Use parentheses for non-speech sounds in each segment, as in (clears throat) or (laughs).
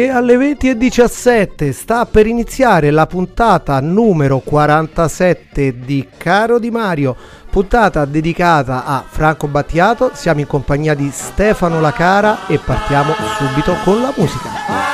E alle 20.17 sta per iniziare la puntata numero 47 di Caro Di Mario, puntata dedicata a Franco Battiato. Siamo in compagnia di Stefano Lacara e partiamo subito con la musica.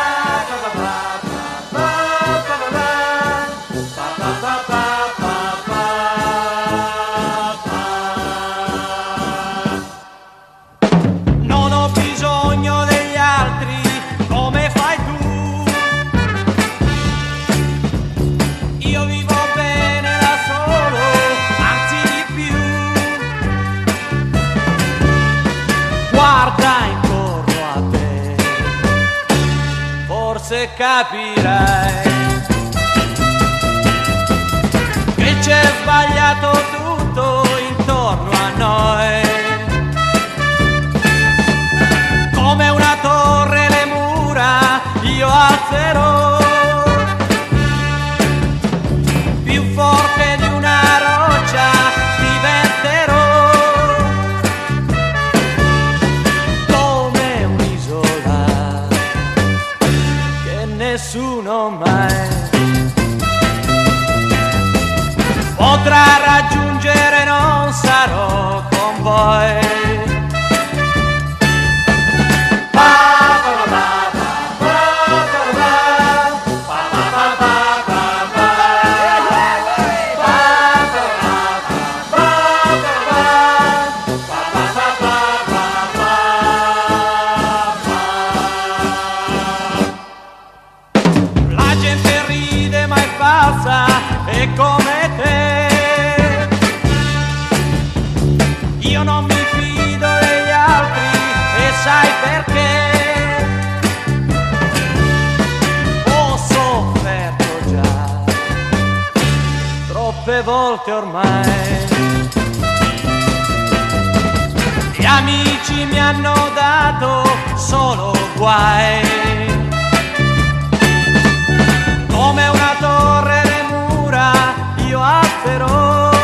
Capirai che c'è sbagliato tutto intorno a noi. come una torre le mura io alzerò potrà raggiungere non sarò con voi volte ormai. Gli amici mi hanno dato solo guai. Come una torre le mura io alzerò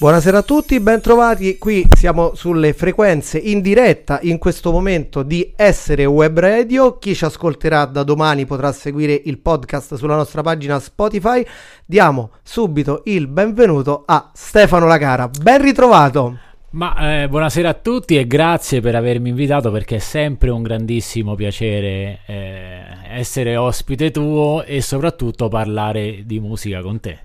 Buonasera a tutti, bentrovati. Qui siamo sulle frequenze in diretta in questo momento di Essere Web Radio. Chi ci ascolterà da domani potrà seguire il podcast sulla nostra pagina Spotify. Diamo subito il benvenuto a Stefano Lacara. Ben ritrovato. Ma eh, buonasera a tutti e grazie per avermi invitato perché è sempre un grandissimo piacere eh, essere ospite tuo e soprattutto parlare di musica con te.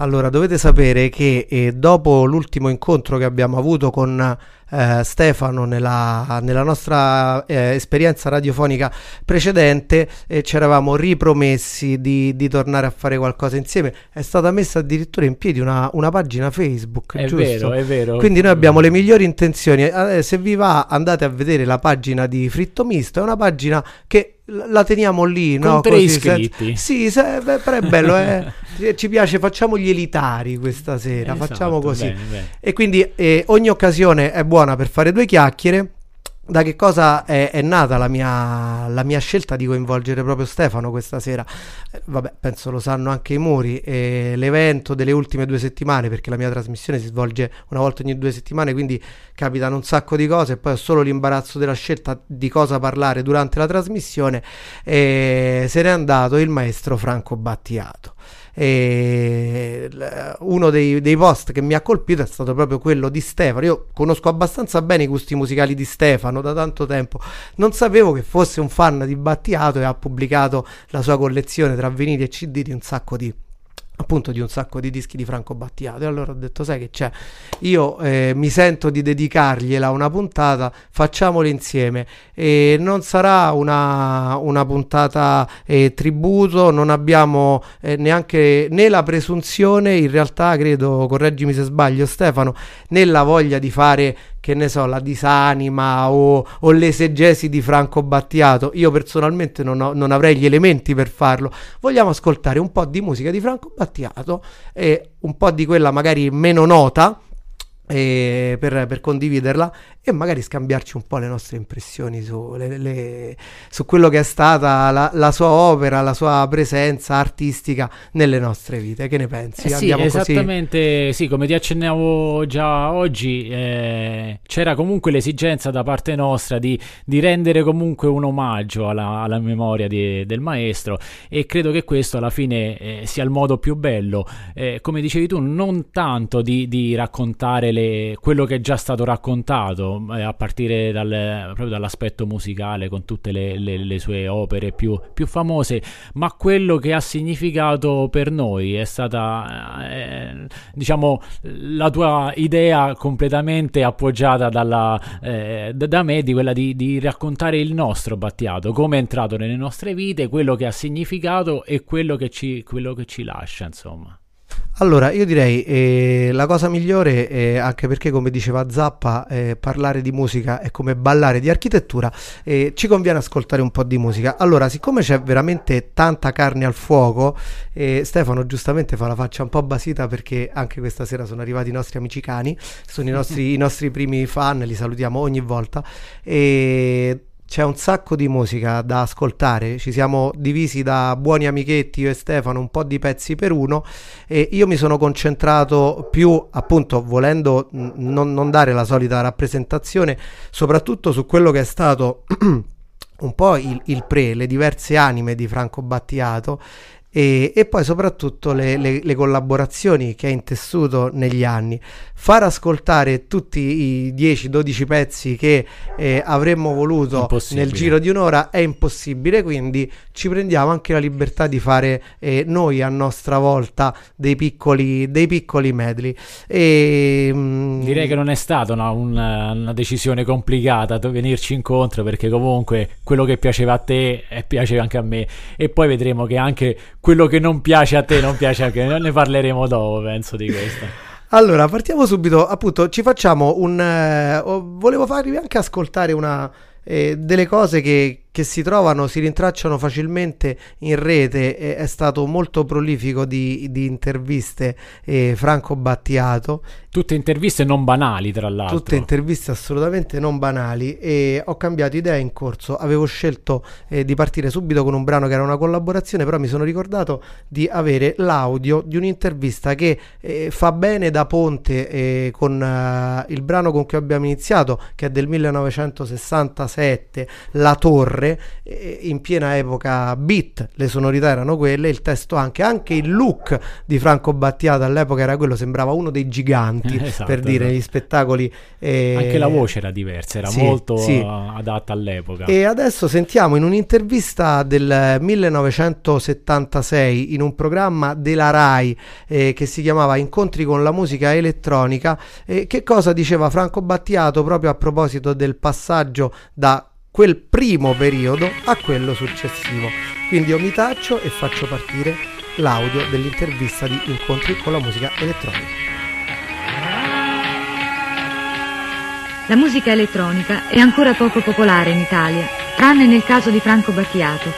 Allora, dovete sapere che eh, dopo l'ultimo incontro che abbiamo avuto con eh, Stefano nella, nella nostra eh, esperienza radiofonica precedente, eh, ci eravamo ripromessi di, di tornare a fare qualcosa insieme. È stata messa addirittura in piedi una, una pagina Facebook, È giusto? vero, è vero. Quindi noi abbiamo le migliori intenzioni. Eh, se vi va, andate a vedere la pagina di Fritto Misto. È una pagina che la teniamo lì, Con no? tre Così, iscritti. senza- Sì, se- beh, però è bello. eh. Ci piace, facciamo gli elitari questa sera. Esatto, facciamo così. bene, bene. E quindi eh, ogni occasione è buona per fare due chiacchiere. Da che cosa è, è nata la mia, la mia scelta di coinvolgere proprio Stefano questa sera? Eh, vabbè, penso lo sanno anche i muri. eh, l'evento delle ultime due settimane, perché la mia trasmissione si svolge una volta ogni due settimane, quindi capitano un sacco di cose. E poi ho solo l'imbarazzo della scelta di cosa parlare durante la trasmissione. E se n'è andato il maestro Franco Battiato. E uno dei, dei post che mi ha colpito è stato proprio quello di Stefano. Io conosco abbastanza bene i gusti musicali di Stefano da tanto tempo. Non sapevo che fosse un fan di Battiato e ha pubblicato la sua collezione tra vinili e CD di un sacco di appunto di un sacco di dischi di Franco Battiato. E allora ho detto sai che c'è? Io eh, mi sento di dedicargliela una puntata facciamolo insieme. E non sarà una, una puntata eh, tributo non abbiamo eh, neanche né la presunzione in realtà credo correggimi se sbaglio Stefano né la voglia di fare che ne so, la disanima o, o l'esegesi di Franco Battiato. Io personalmente non, ho- non avrei gli elementi per farlo. Vogliamo ascoltare un po' di musica di Franco Battiato e un po' di quella magari meno nota. Per, per condividerla e magari scambiarci un po' le nostre impressioni su, le- le- su quello che è stata la, la sua opera, la sua presenza artistica nelle nostre vite. Che ne pensi? Eh sì, Andiamo così? esattamente, sì, come ti accennavo già oggi, eh, c'era comunque l'esigenza da parte nostra di, di rendere comunque un omaggio alla, alla memoria di- del maestro e credo che questo alla fine eh, sia il modo più bello, Eh, come dicevi tu, non tanto di, di raccontare le- quello che è già stato raccontato, eh, a partire dal- proprio dall'aspetto musicale con tutte le, le- le sue opere più, più famose, ma quello che ha significato per noi è stata, eh, diciamo, la tua idea completamente appoggiata dalla, eh, da me, di quella di, di raccontare il nostro Battiato, come è entrato nelle nostre vite, quello che ha significato e quello che ci, quello che ci lascia, insomma. Allora, io direi eh, la cosa migliore, eh, anche perché come diceva Zappa, eh, parlare di musica è come ballare di architettura, eh, ci conviene ascoltare un po' di musica. Allora, siccome c'è veramente tanta carne al fuoco, eh, Stefano giustamente fa la faccia un po' basita perché anche questa sera sono arrivati i nostri amici cani, sono i nostri, i nostri primi fan, li salutiamo ogni volta. E c'è un sacco di musica da ascoltare, ci siamo divisi da buoni amichetti io e Stefano un po' di pezzi per uno e io mi sono concentrato più appunto volendo non, non dare la solita rappresentazione soprattutto su quello che è stato (clears throat) un po' il, il pre, le diverse anime di Franco Battiato e, e poi soprattutto le, le- le collaborazioni che ha intessuto negli anni. Far ascoltare tutti i 10-12 pezzi che eh, avremmo voluto nel giro di un'ora è impossibile, quindi ci prendiamo anche la libertà di fare eh, noi a nostra volta dei piccoli, dei piccoli medley. E, mm, Direi che non è stata una, una- una decisione complicata venirci incontro perché comunque quello che piaceva a te eh, piace anche a me e poi vedremo che anche quello che non piace a te non piace a me, ne parleremo dopo penso di questo. Allora, partiamo subito, appunto, ci facciamo un... eh, oh, volevo farvi anche ascoltare una, eh, delle cose che, che si trovano, si rintracciano facilmente in rete, eh, è stato molto prolifico di, di interviste eh, Franco Battiato, Tutte interviste non banali tra l'altro. tutte interviste assolutamente non banali e ho cambiato idea in corso, avevo scelto eh, di partire subito con un brano che era una collaborazione, però mi sono ricordato di avere l'audio di un'intervista che eh, fa bene da ponte eh, con eh, il brano con cui abbiamo iniziato, che è del 1967, La Torre, eh, in piena epoca beat, le sonorità erano quelle, il testo anche, anche il look di Franco Battiato all'epoca era quello, sembrava uno dei giganti (laughs) Esatto, per dire, esatto. gli spettacoli. eh, Anche la voce era diversa, era sì, molto sì. adatta all'epoca. E adesso sentiamo in un'intervista del 1976 in un programma della RAI eh, che si chiamava Incontri con la musica elettronica, eh, che cosa diceva Franco Battiato proprio a proposito del passaggio da quel primo periodo a quello successivo. Quindi io mi taccio e faccio partire l'audio dell'intervista di Incontri con la musica elettronica. La musica elettronica è ancora poco popolare in Italia, tranne nel caso di Franco Battiato,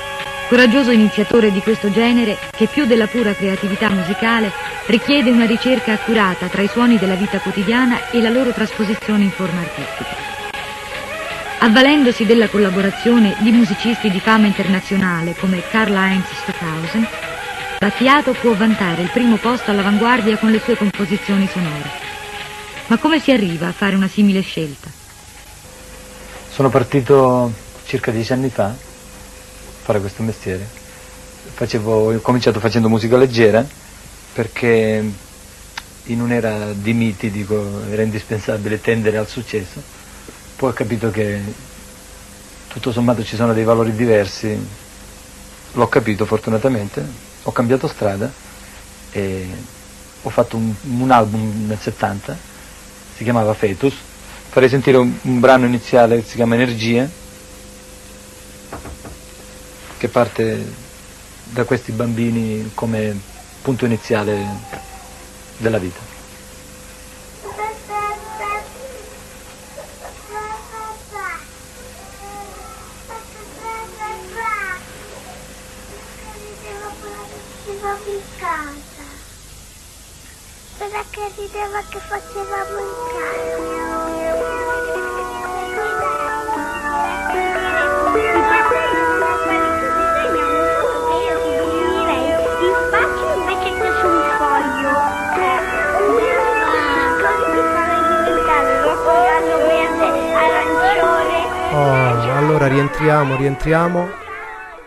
coraggioso iniziatore di questo genere che più della pura creatività musicale richiede una ricerca accurata tra i suoni della vita quotidiana e la loro trasposizione in forma artistica. Avvalendosi della collaborazione di musicisti di fama internazionale come Karl-Heinz Stockhausen, Battiato può vantare il primo posto all'avanguardia con le sue composizioni sonore. Ma come si arriva a fare una simile scelta? Sono partito circa dieci anni fa a fare questo mestiere. Facevo- ho cominciato facendo musica leggera perché in un'era di miti dico, era indispensabile tendere al successo. Poi ho capito che tutto sommato ci sono dei valori diversi. L'ho capito fortunatamente, ho cambiato strada e ho fatto un, un album nel 70 si chiamava Fetus. Farei sentire un, un brano iniziale che si chiama Energie, che parte da questi bambini come punto iniziale della vita. Rientriamo.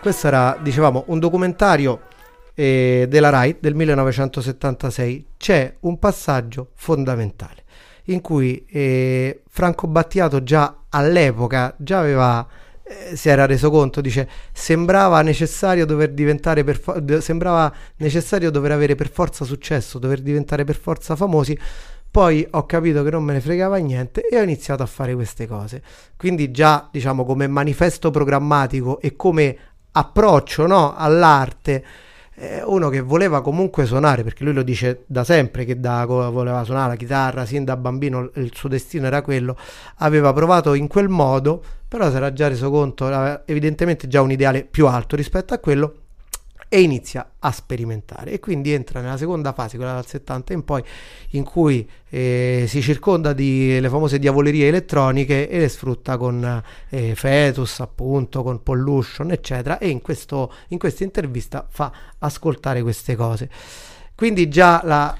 Questo era, dicevamo, un documentario eh, della RAI del 1976. C'è un passaggio fondamentale in cui eh, Franco Battiato già all'epoca già aveva eh, si era reso conto, dice, sembrava necessario dover diventare per fo- sembrava necessario dover avere per forza successo, dover diventare per forza famosi. Poi ho capito che non me ne fregava niente e ho iniziato a fare queste cose. Quindi già, diciamo, come manifesto programmatico e come approccio no, all'arte, eh, uno che voleva comunque suonare, perché lui lo dice da sempre che da, voleva suonare la chitarra, sin da bambino il suo destino era quello, aveva provato in quel modo, però si era già reso conto, evidentemente già un ideale più alto rispetto a quello e inizia a sperimentare e quindi entra nella seconda fase, quella dal 70 in poi, in cui eh, si circonda di le famose diavolerie elettroniche e le sfrutta con eh, Fetus, appunto, con Pollution, eccetera, e in, questo, in questa intervista fa ascoltare queste cose. Quindi già la,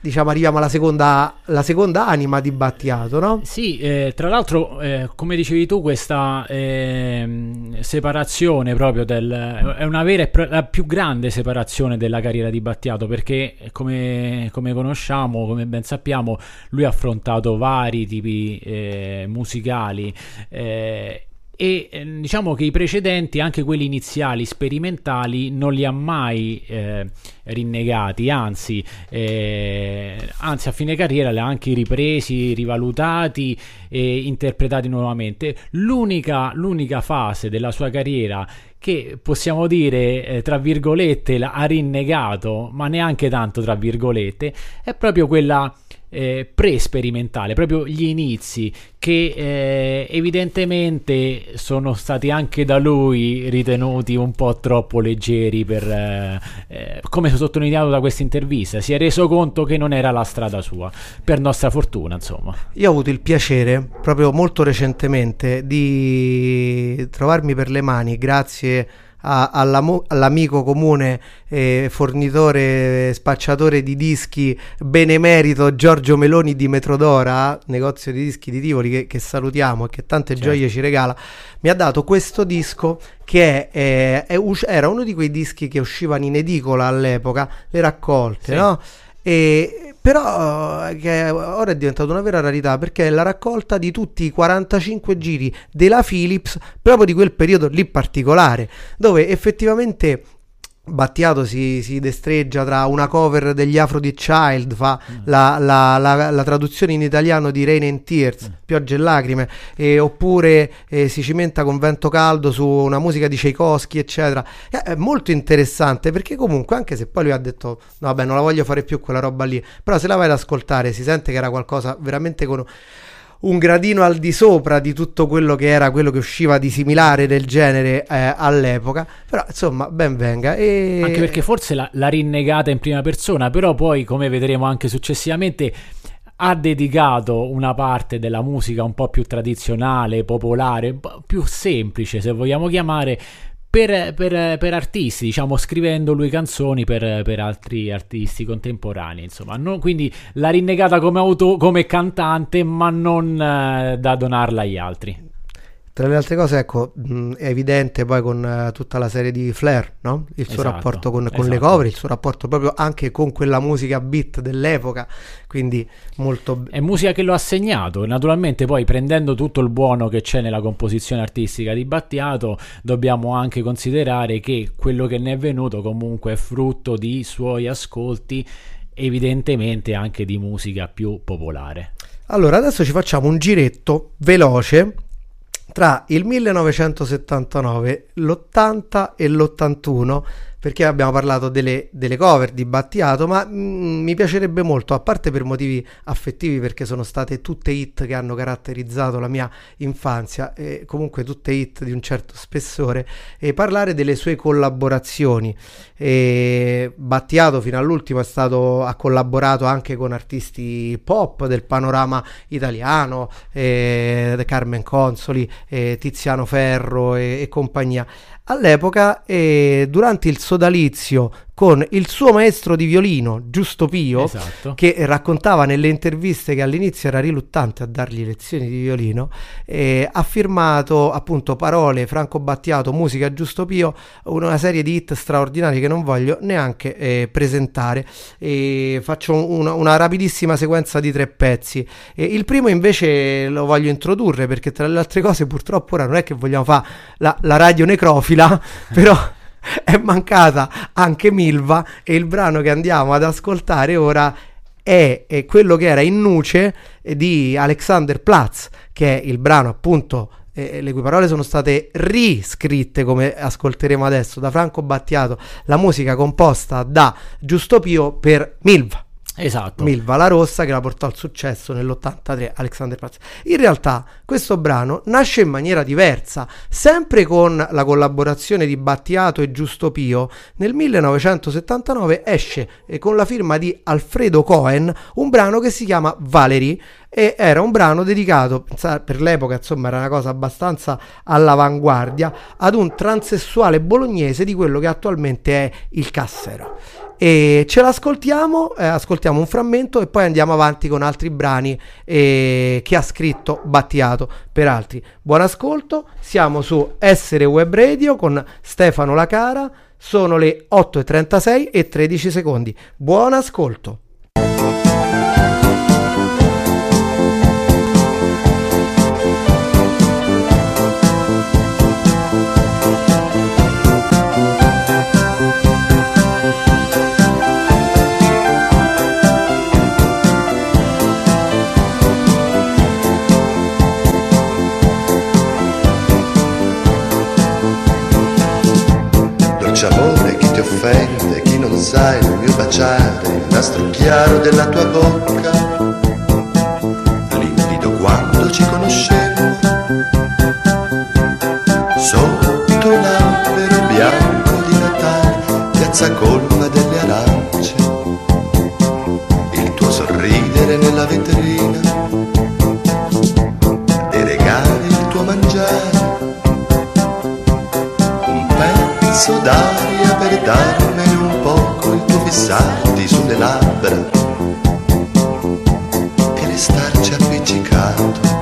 diciamo, arriviamo alla seconda, la seconda anima di Battiato, no? Sì, eh, tra l'altro, eh, come dicevi tu, questa ehm, separazione proprio del, è una vera e pro- la più grande separazione della carriera di Battiato perché, come, come conosciamo, come ben sappiamo, lui ha affrontato vari tipi eh, musicali. E eh, diciamo che i precedenti, anche quelli iniziali, sperimentali, non li ha mai eh, rinnegati, anzi, eh, anzi a fine carriera li ha anche ripresi, rivalutati e interpretati nuovamente. L'unica, l'unica fase della sua carriera che possiamo dire, eh, tra virgolette, ha rinnegato, ma neanche tanto tra virgolette, è proprio quella eh, pre-sperimentale, proprio gli inizi che eh, evidentemente sono stati anche da lui ritenuti un po' troppo leggeri per eh, eh, come sottolineato da questa intervista si è reso conto che non era la strada sua per nostra fortuna insomma. Io ho avuto il piacere, proprio molto recentemente, di trovarmi per le mani, grazie a- all'amico comune eh, fornitore, spacciatore di dischi benemerito Giorgio Meloni di Metrodora, negozio di dischi di Tivoli che, che salutiamo e che tante Certo. gioie ci regala, mi ha dato questo disco che è, è era uno di quei dischi che uscivano in edicola all'epoca, le raccolte, Sì. no? E, però eh, che ora è diventata una vera rarità perché è la raccolta di tutti i 45 giri della Philips proprio di quel periodo lì particolare dove effettivamente Battiato si, si destreggia tra una cover degli Aphrodite Child, fa la, la- la- la traduzione in italiano di Rain and Tears, Piogge e Lacrime, e oppure eh, si cimenta con Vento Caldo su una musica di Tchaikovsky, eccetera. Eh, È molto interessante perché comunque, anche se poi lui ha detto no, vabbè, non la voglio fare più quella roba lì, però se la vai ad ascoltare si sente che era qualcosa veramente con un gradino al di sopra di tutto quello che era quello che usciva di similare del genere eh, all'epoca. Però insomma, ben venga. E... Anche perché forse l'ha, l'ha rinnegata in prima persona, però poi, come vedremo anche successivamente, ha dedicato una parte della musica un po' più tradizionale, popolare, più semplice, se vogliamo chiamare, per, per- per artisti, diciamo, scrivendo lui canzoni per, per altri artisti contemporanei, insomma. Non- quindi l'ha rinnegata come, auto, come cantante, ma non eh, da donarla agli altri. Tra le altre cose, ecco, mh, è evidente poi con eh, tutta la serie di Flair, no? Il suo Esatto, rapporto con, con le esatto. cover, il suo rapporto proprio anche con quella musica beat dell'epoca, quindi molto... È musica che lo ha segnato, naturalmente poi prendendo tutto il buono che c'è nella composizione artistica di Battiato, dobbiamo anche considerare che quello che ne è venuto comunque è frutto di suoi ascolti, evidentemente anche di musica più popolare. Allora, adesso ci facciamo un giretto veloce tra il 1979, l'80 e l'81, perché abbiamo parlato delle, delle cover di Battiato, ma mm, mi piacerebbe molto, a parte per motivi affettivi, perché sono state tutte hit che hanno caratterizzato la mia infanzia, e comunque tutte hit di un certo spessore, e parlare delle sue collaborazioni. E Battiato fino all'ultimo stato, ha collaborato anche con artisti pop del panorama italiano, eh, Carmen Consoli, eh, Tiziano Ferro e, e compagnia. All'epoca, eh, durante il sodalizio con il suo maestro di violino, Giusto Pio, Esatto. che raccontava nelle interviste che all'inizio era riluttante a dargli lezioni di violino, eh, ha firmato appunto parole Franco Battiato, musica Giusto Pio, una serie di hit straordinari che non voglio neanche eh, presentare. E faccio una, una rapidissima sequenza di tre pezzi. E il primo invece lo voglio introdurre perché tra le altre cose purtroppo ora non è che vogliamo fare la, la radio necrofila, (laughs) però è mancata anche Milva e il brano che andiamo ad ascoltare ora è, è quello che era in nuce eh, di Alexander Platz, che è il brano appunto eh, le cui parole sono state riscritte come ascolteremo adesso da Franco Battiato, la musica composta da Giusto Pio per Milva. Esatto. Milva la Rossa che la portò al successo nell'83 Alexander Platz. In realtà questo brano nasce in maniera diversa, sempre con la collaborazione di Battiato e Giusto Pio. Nel 1979 esce eh, con la firma di Alfredo Cohen un brano che si chiama Valerie e era un brano dedicato, per l'epoca insomma era una cosa abbastanza all'avanguardia, ad un transessuale bolognese di quello che attualmente è il Cassero. E ce l'ascoltiamo, eh, ascoltiamo un frammento e poi andiamo avanti con altri brani eh, che ha scritto Battiato per altri. Buon ascolto, siamo su Essere Web Radio con Stefano Lacara, sono le 8.36 e 13 secondi. Buon ascolto. sai, il mio baciare, il nastro chiaro della tua bocca, limpido quando ci conoscevo, sotto l'albero bianco di Natale, piazza colma delle arance, il tuo sorridere nella vetrina, dei regali, il tuo mangiare, un pezzo d'aria per dare fissati sulle labbra e restarci appiccicando.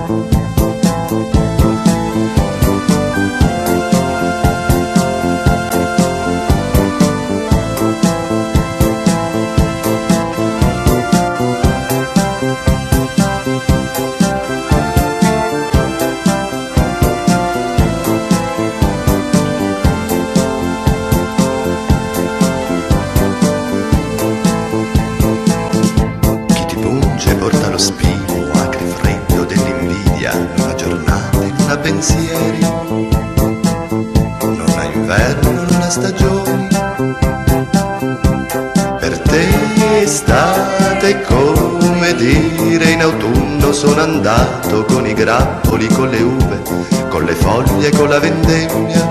con i grappoli, con le uve, con le foglie, con la vendemmia.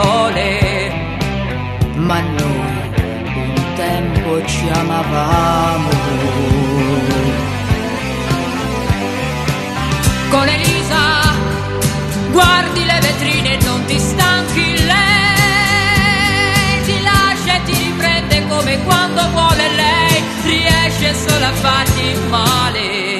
parole, ma noi un tempo ci amavamo. Con Elisa guardi le vetrine e non ti stanchi lei, ti lascia e ti riprende come quando vuole lei, riesce solo a farti male.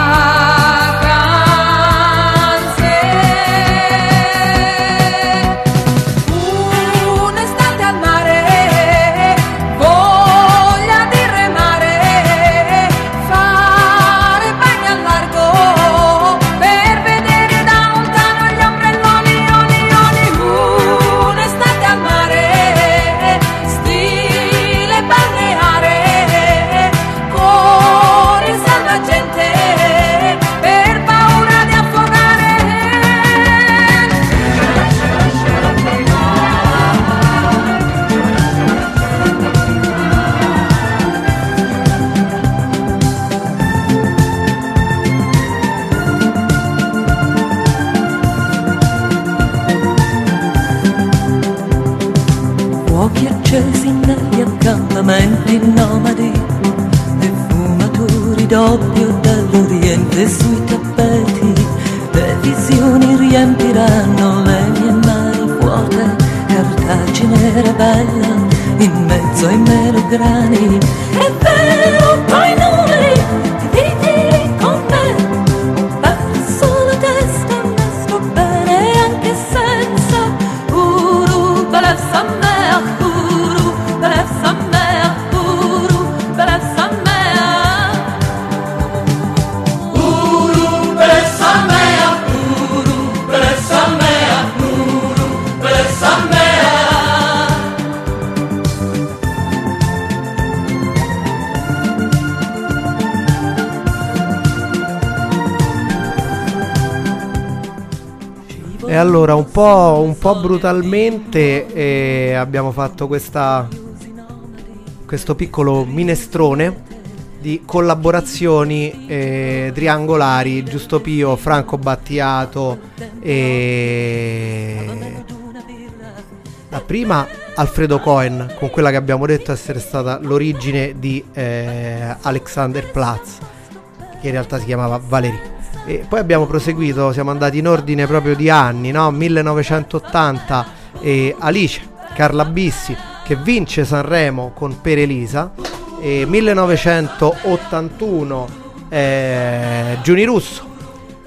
po', un po' brutalmente eh, abbiamo fatto questa, questo piccolo minestrone di collaborazioni eh, triangolari, Giusto Pio, Franco Battiato e... La prima Alfredo Cohen, con quella che abbiamo detto essere stata l'origine di eh, Alexander Platz, che in realtà si chiamava Valerie. E poi abbiamo proseguito, siamo andati in ordine proprio di anni, no? 1980 e Alice, Carla Bissi, che vince Sanremo con Per Elisa. E 1981 eh, Giuni Russo,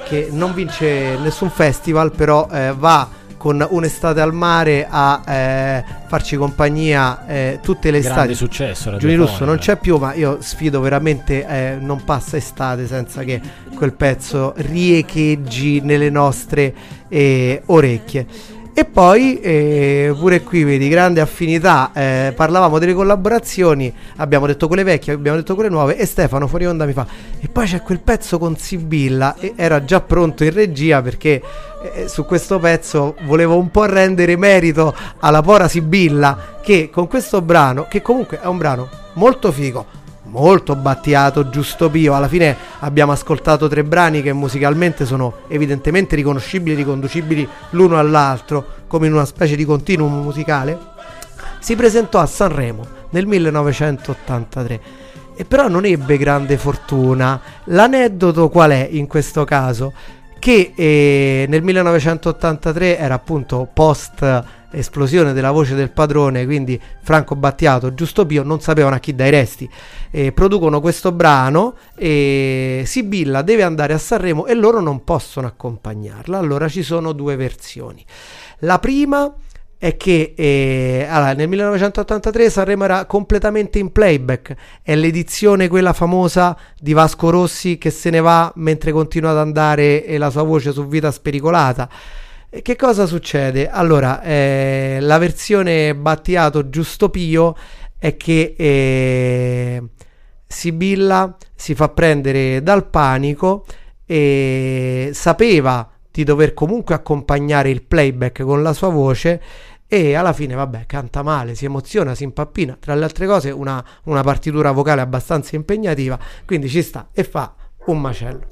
che non vince nessun festival, però eh, va con un'estate al mare a eh, farci compagnia eh, tutte le Grande estati. successo Giuni Russo non c'è più, ma io sfido veramente, eh, non passa estate senza che quel pezzo riecheggi nelle nostre eh, orecchie. E poi eh, pure qui vedi grande affinità, eh, parlavamo delle collaborazioni, abbiamo detto quelle vecchie, abbiamo detto quelle nuove e Stefano fuori onda mi fa e poi c'è quel pezzo con Sibilla e era già pronto in regia perché eh, su questo pezzo volevo un po' rendere merito alla pora Sibilla che con questo brano, che comunque è un brano molto figo, molto battiato, giusto pio. Alla fine abbiamo ascoltato tre brani che musicalmente sono evidentemente riconoscibili riconducibili l'uno all'altro, come in una specie di continuum musicale. Si presentò a Sanremo nel 1983 e però non ebbe grande fortuna. L'aneddoto qual è in questo caso? Che eh, nel 1983 era appunto post esplosione della voce del padrone, quindi Franco Battiato, Giusto Pio, non sapevano a chi dai resti. Eh, producono questo brano e Sibilla deve andare a Sanremo e loro non possono accompagnarla. Allora ci sono due versioni. La prima è che eh, allora, nel 1983 Sanremo era completamente in playback, è l'edizione quella famosa di Vasco Rossi che se ne va mentre continua ad andare e la sua voce su vita spericolata. E che cosa succede? Allora, eh, la versione Battiato Giusto Pio è che eh, Sibilla si fa prendere dal panico e sapeva di dover comunque accompagnare il playback con la sua voce e alla fine vabbè canta male, si emoziona, si impappina, tra le altre cose una, una partitura vocale abbastanza impegnativa, quindi ci sta e fa un macello.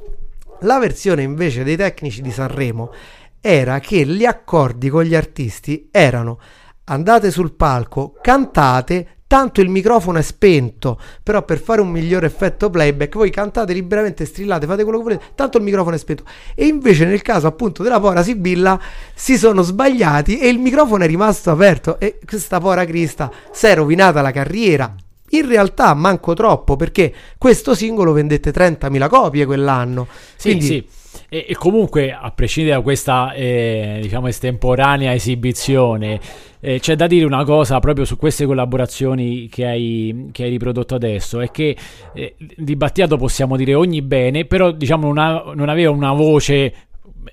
La versione invece dei tecnici di Sanremo era che gli accordi con gli artisti erano andate sul palco, cantate, tanto il microfono è spento, però per fare un migliore effetto playback voi cantate liberamente, strillate, fate quello che volete, tanto il microfono è spento. E invece nel caso appunto della Pora Sibilla si sono sbagliati e il microfono è rimasto aperto e questa Pora Crista si è rovinata la carriera. In realtà manco troppo perché questo singolo vendette 30.000 copie quell'anno. Sì, Quindi sì. E, e comunque, a prescindere da questa, eh, diciamo, estemporanea esibizione, eh, c'è da dire una cosa proprio su queste collaborazioni che hai, che hai riprodotto adesso, è che eh, di Battiato possiamo dire ogni bene, però diciamo non, non aveva una voce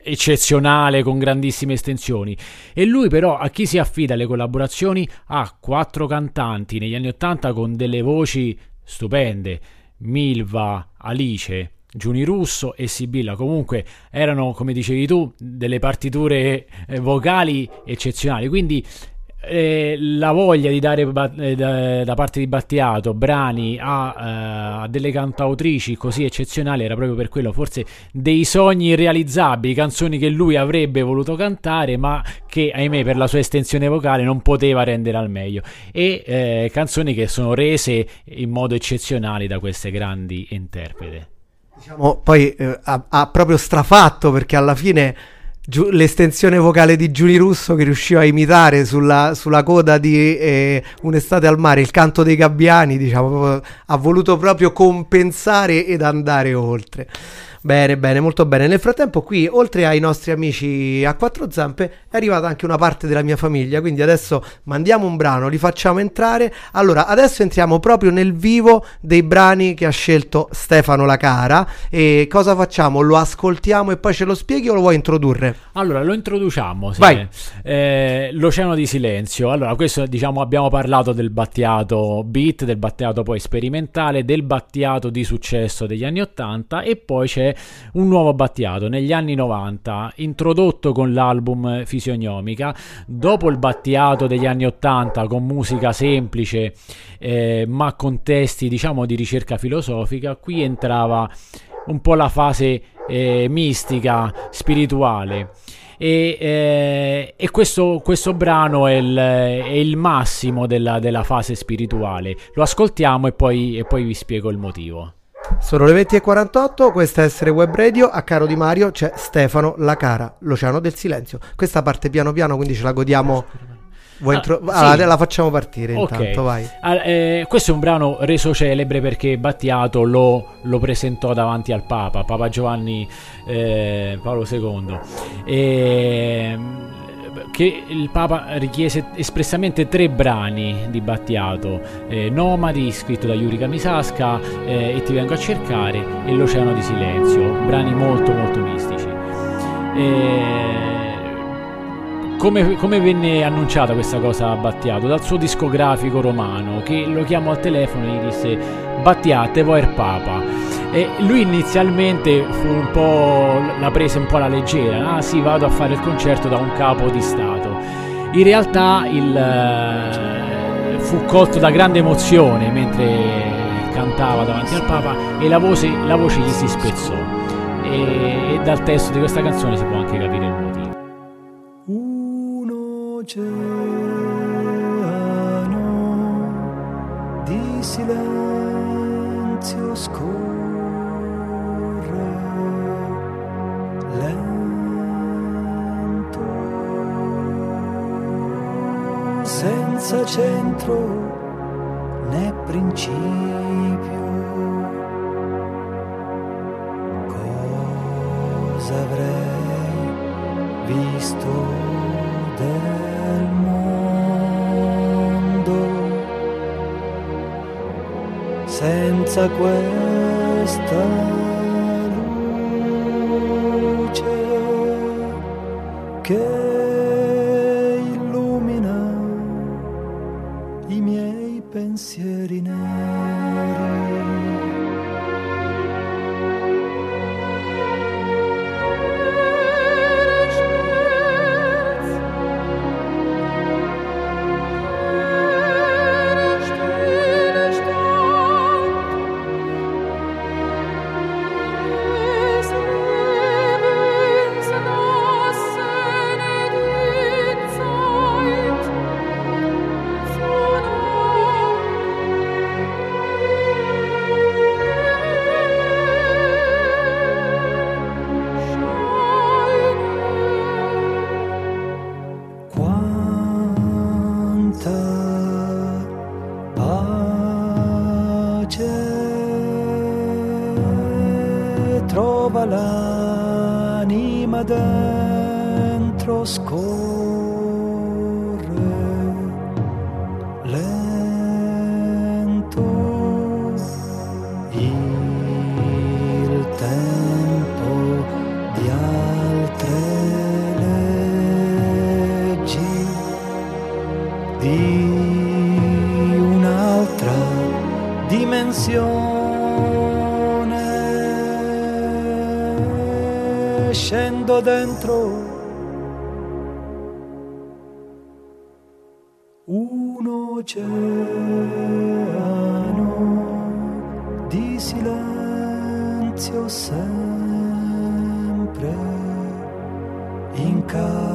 eccezionale con grandissime estensioni. E lui però a chi si affida alle collaborazioni? Ha quattro cantanti negli anni 80 con delle voci stupende. Milva, Alice Giuni Russo e Sibilla comunque erano come dicevi tu delle partiture eh, vocali eccezionali quindi eh, la voglia di dare eh, da, da parte di Battiato brani a, eh, a delle cantautrici così eccezionali era proprio per quello, forse dei sogni irrealizzabili, canzoni che lui avrebbe voluto cantare, ma che ahimè per la sua estensione vocale non poteva rendere al meglio. E eh, canzoni che sono rese in modo eccezionale da queste grandi interprete. Diciamo, poi eh, ha, ha proprio strafatto perché alla fine giu- l'estensione vocale di Giuni Russo che riusciva a imitare sulla, sulla coda di eh, Un'estate al mare il canto dei gabbiani, diciamo, ha voluto proprio compensare ed andare oltre. Bene, bene, molto bene. Nel frattempo qui, oltre ai nostri amici a quattro zampe, è arrivata anche una parte della mia famiglia, quindi adesso mandiamo un brano, li facciamo entrare. Allora, adesso entriamo proprio nel vivo dei brani che ha scelto Stefano Lacara e cosa facciamo? Lo ascoltiamo e poi ce lo spieghi o lo vuoi introdurre? Allora, lo introduciamo. sì. Vai. Eh, L'Oceano di Silenzio. Allora, questo diciamo abbiamo parlato del battiato beat, del battiato poi sperimentale, del battiato di successo degli anni 80 e poi c'è un nuovo battiato negli anni 90, introdotto con l'album Fisionomica. Dopo il battiato degli anni 80 con musica semplice, eh, ma con testi diciamo di ricerca filosofica, qui entrava un po' la fase eh, mistica, spirituale. E, eh, e questo, questo brano è il, è il massimo della, della fase spirituale. Lo ascoltiamo e poi, e poi vi spiego il motivo. Sono le 20.48, questa è Essere Web Radio, a caro di Mario c'è Stefano Lacara, l'Oceano del Silenzio. Questa parte piano piano, quindi ce la godiamo. Vuoi Ah, intro- sì. Ah, la facciamo partire Ok. intanto, vai. Ah, eh, questo è un brano reso celebre perché Battiato lo, lo presentò davanti al Papa, Papa Giovanni eh, Paolo II. E, che il Papa richiese espressamente tre brani di Battiato: eh, Nomadi, scritto da Yuri Kamisasca, eh, E ti vengo a cercare, e L'Oceano di Silenzio, brani molto molto mistici. E- come, come venne annunciata questa cosa a Battiato? Dal suo discografico romano che lo chiamò al telefono e gli disse Battiate, vuoi il Papa? E lui inizialmente fu un po'. la prese un po' alla leggera. Ah sì, vado a fare il concerto da un capo di Stato. In realtà il, eh, fu colto da grande emozione mentre cantava davanti al Papa e la voce, la voce gli si spezzò. E, e dal testo di questa canzone si può anche capire il motivo. Oceano di silenzio scorre lento. Senza centro né principio cosa avrei visto del senza scendo dentro oceano di silenzio sempre in calma.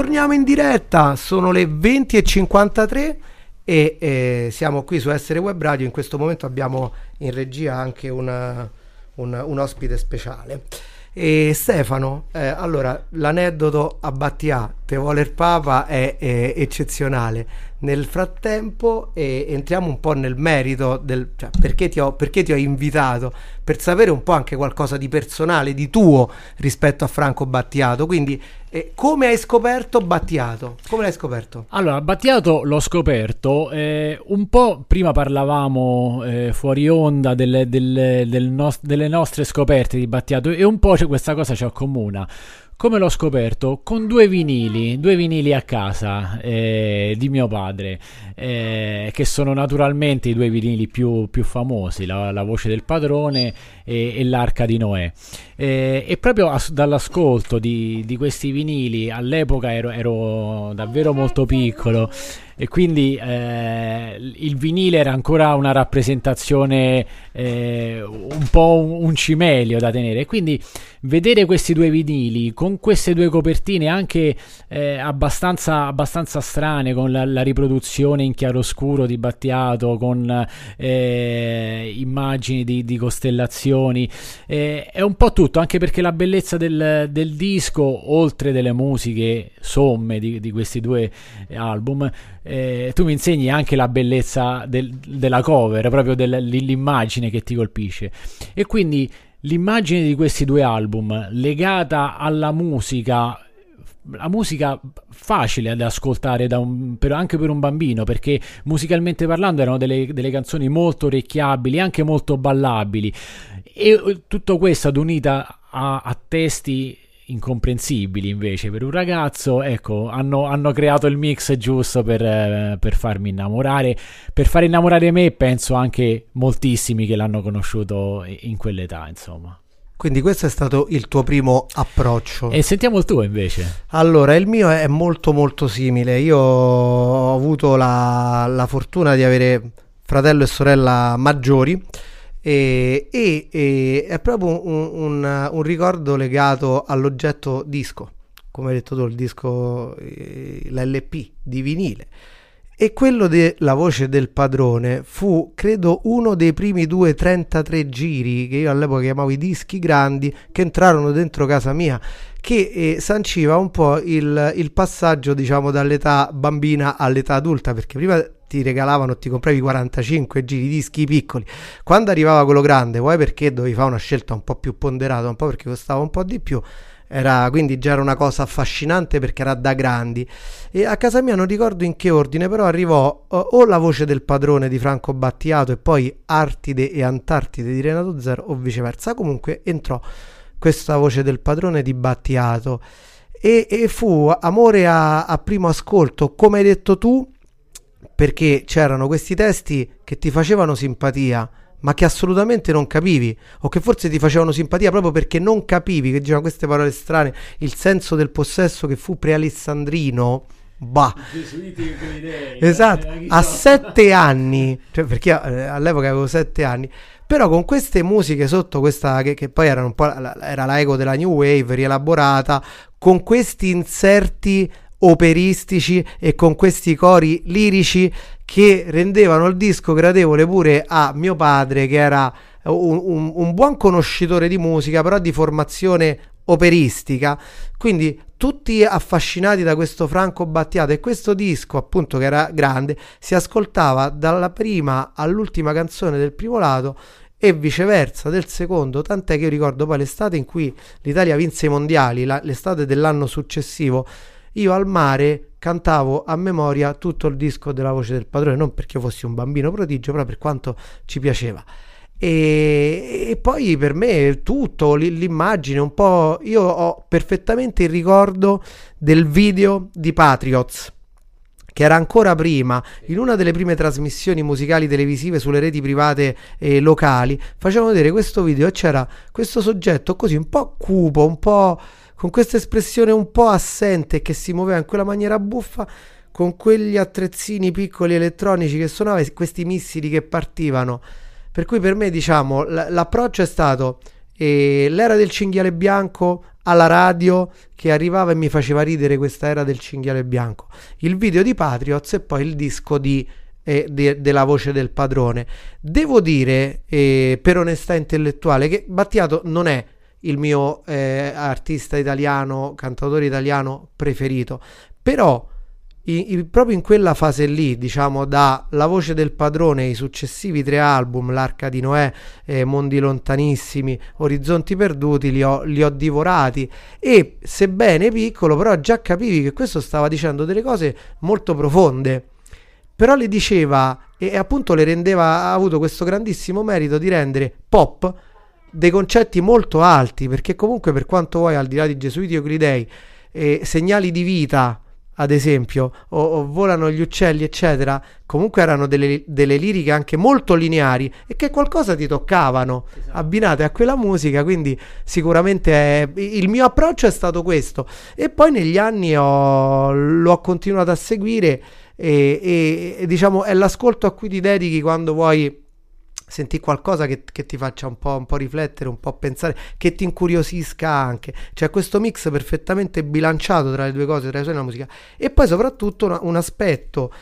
Torniamo in diretta, sono le 20.53 e eh, siamo qui su Essere Web Radio. In questo momento abbiamo in regia anche una- un, un ospite speciale. E Stefano, eh, allora l'aneddoto a Battià, Te vuole il Papa è, è eccezionale. Nel frattempo eh, entriamo un po' nel merito del cioè, perché, ti ho, perché ti ho invitato per sapere un po' anche qualcosa di personale, di tuo rispetto a Franco Battiato. Quindi, eh, come hai scoperto Battiato? Come l'hai scoperto? Allora, Battiato l'ho scoperto, eh, un po' prima parlavamo eh, fuori onda delle, delle- del nos- delle nostre scoperte di Battiato e un po' questa cosa ci accomuna. Come l'ho scoperto? Con due vinili, due vinili a casa eh, di mio padre, eh, che sono naturalmente i due vinili più, più famosi, la, La voce del padrone e, e L'arca di Noè. Eh, e proprio as- dall'ascolto di, di questi vinili, all'epoca ero, ero davvero molto piccolo e quindi eh, il vinile era ancora una rappresentazione eh, un po' un, un cimelio da tenere. Quindi vedere questi due vinili con queste due copertine anche eh, abbastanza, abbastanza strane, con la, la riproduzione in chiaroscuro di Battiato, con eh, immagini di, di costellazioni, eh, è un po' tutto, anche perché la bellezza del, del disco, oltre delle musiche somme di, di questi due album, eh, tu mi insegni anche la bellezza del- della cover, proprio dell'immagine che ti colpisce. E quindi l'immagine di questi due album legata alla musica la musica facile da ascoltare da un- per- anche per un bambino perché musicalmente parlando erano delle, delle canzoni molto orecchiabili anche molto ballabili e tutto questo ad unita a, a testi incomprensibili invece per un ragazzo ecco hanno, hanno creato il mix giusto per, eh, per farmi innamorare per far innamorare me penso anche moltissimi che l'hanno conosciuto in quell'età insomma Quindi questo è stato il tuo primo approccio. e sentiamo il tuo invece Allora, il mio è molto molto simile. Io ho avuto la, la fortuna di avere fratello e sorella maggiori e, e- e è proprio un, un- un ricordo legato all'oggetto disco, come hai detto tu, il disco, eh, l'LP di vinile. E quello della voce del padrone fu, credo, uno dei primi due 33 giri che io all'epoca chiamavo i dischi grandi che entrarono dentro casa mia, che eh, sanciva un po' il, il passaggio, diciamo, dall'età bambina all'età adulta, perché prima ti regalavano, ti compravi 45 giri dischi piccoli. Quando arrivava quello grande, vuoi perché dovevi fare una scelta un po' più ponderata, un po' perché costava un po' di più. Era, quindi già era una cosa affascinante perché era da grandi. E a casa mia non ricordo in che ordine, però arrivò eh, o la voce del padrone di Franco Battiato e poi Artide e Antartide di Renato Zero o viceversa. Comunque entrò questa voce del padrone di Battiato e, e fu amore a, a primo ascolto, come hai detto tu, perché c'erano questi testi che ti facevano simpatia, ma che assolutamente non capivi, o che forse ti facevano simpatia proprio perché non capivi, che dicevano queste parole strane, il senso del possesso che fu pre-alessandrino. Bah, esatto, a sette anni, cioè perché eh, all'epoca avevo sette anni, però con queste musiche sotto questa che, che poi erano un po' la- era la eco della new wave rielaborata, con questi inserti operistici e con questi cori lirici che rendevano il disco gradevole pure a mio padre che era un, un- un buon conoscitore di musica però di formazione operistica. Quindi tutti affascinati da questo Franco Battiato e questo disco appunto che era grande si ascoltava dalla prima all'ultima canzone del primo lato e viceversa del secondo, tant'è che io ricordo poi l'estate in cui l'Italia vinse i mondiali, la- l'estate dell'anno successivo, io al mare cantavo a memoria tutto il disco della voce del padrone, non perché io fossi un bambino prodigio, però per quanto ci piaceva. E, e poi per me tutto, l'immagine, un po'... Io ho perfettamente il ricordo del video di Patriots che era ancora prima, in una delle prime trasmissioni musicali televisive sulle reti private eh, locali, facevano vedere questo video e c'era questo soggetto così un po' cupo, un po' con questa espressione un po' assente che si muoveva in quella maniera buffa con quegli attrezzini piccoli elettronici che suonava e questi missili che partivano. Per cui per me, diciamo, l- l'approccio è stato eh, l'era del cinghiale bianco alla radio che arrivava e mi faceva ridere questa era del cinghiale bianco. Il video di Patriots e poi il disco di, eh, de- della voce del padrone. Devo dire, eh, per onestà intellettuale, che Battiato non è il mio eh, artista italiano, cantautore italiano preferito, però i- i- proprio in quella fase lì, diciamo, da La voce del padrone, i successivi tre album, L'Arca di Noè, eh, Mondi lontanissimi, Orizzonti perduti, li ho, li ho divorati e sebbene piccolo, però già capivi che questo stava dicendo delle cose molto profonde. Però le diceva e, e appunto le rendeva, ha avuto questo grandissimo merito di rendere pop dei concetti molto alti, perché comunque per quanto vuoi, al di là di Gesuiti e Euclidei, eh, segnali di vita, ad esempio, o, o volano gli uccelli, eccetera, comunque erano delle, delle liriche anche molto lineari e che qualcosa ti toccavano, abbinate a quella musica, quindi sicuramente è- il mio approccio è stato questo. E poi negli anni ho- l'ho continuato a seguire e, e- e, diciamo è l'ascolto a cui ti dedichi quando vuoi senti qualcosa che, che ti faccia un po', un po' riflettere, un po' pensare, che ti incuriosisca anche. C'è questo mix perfettamente bilanciato tra le due cose, tra le suoni e la musica. E poi soprattutto una- un aspetto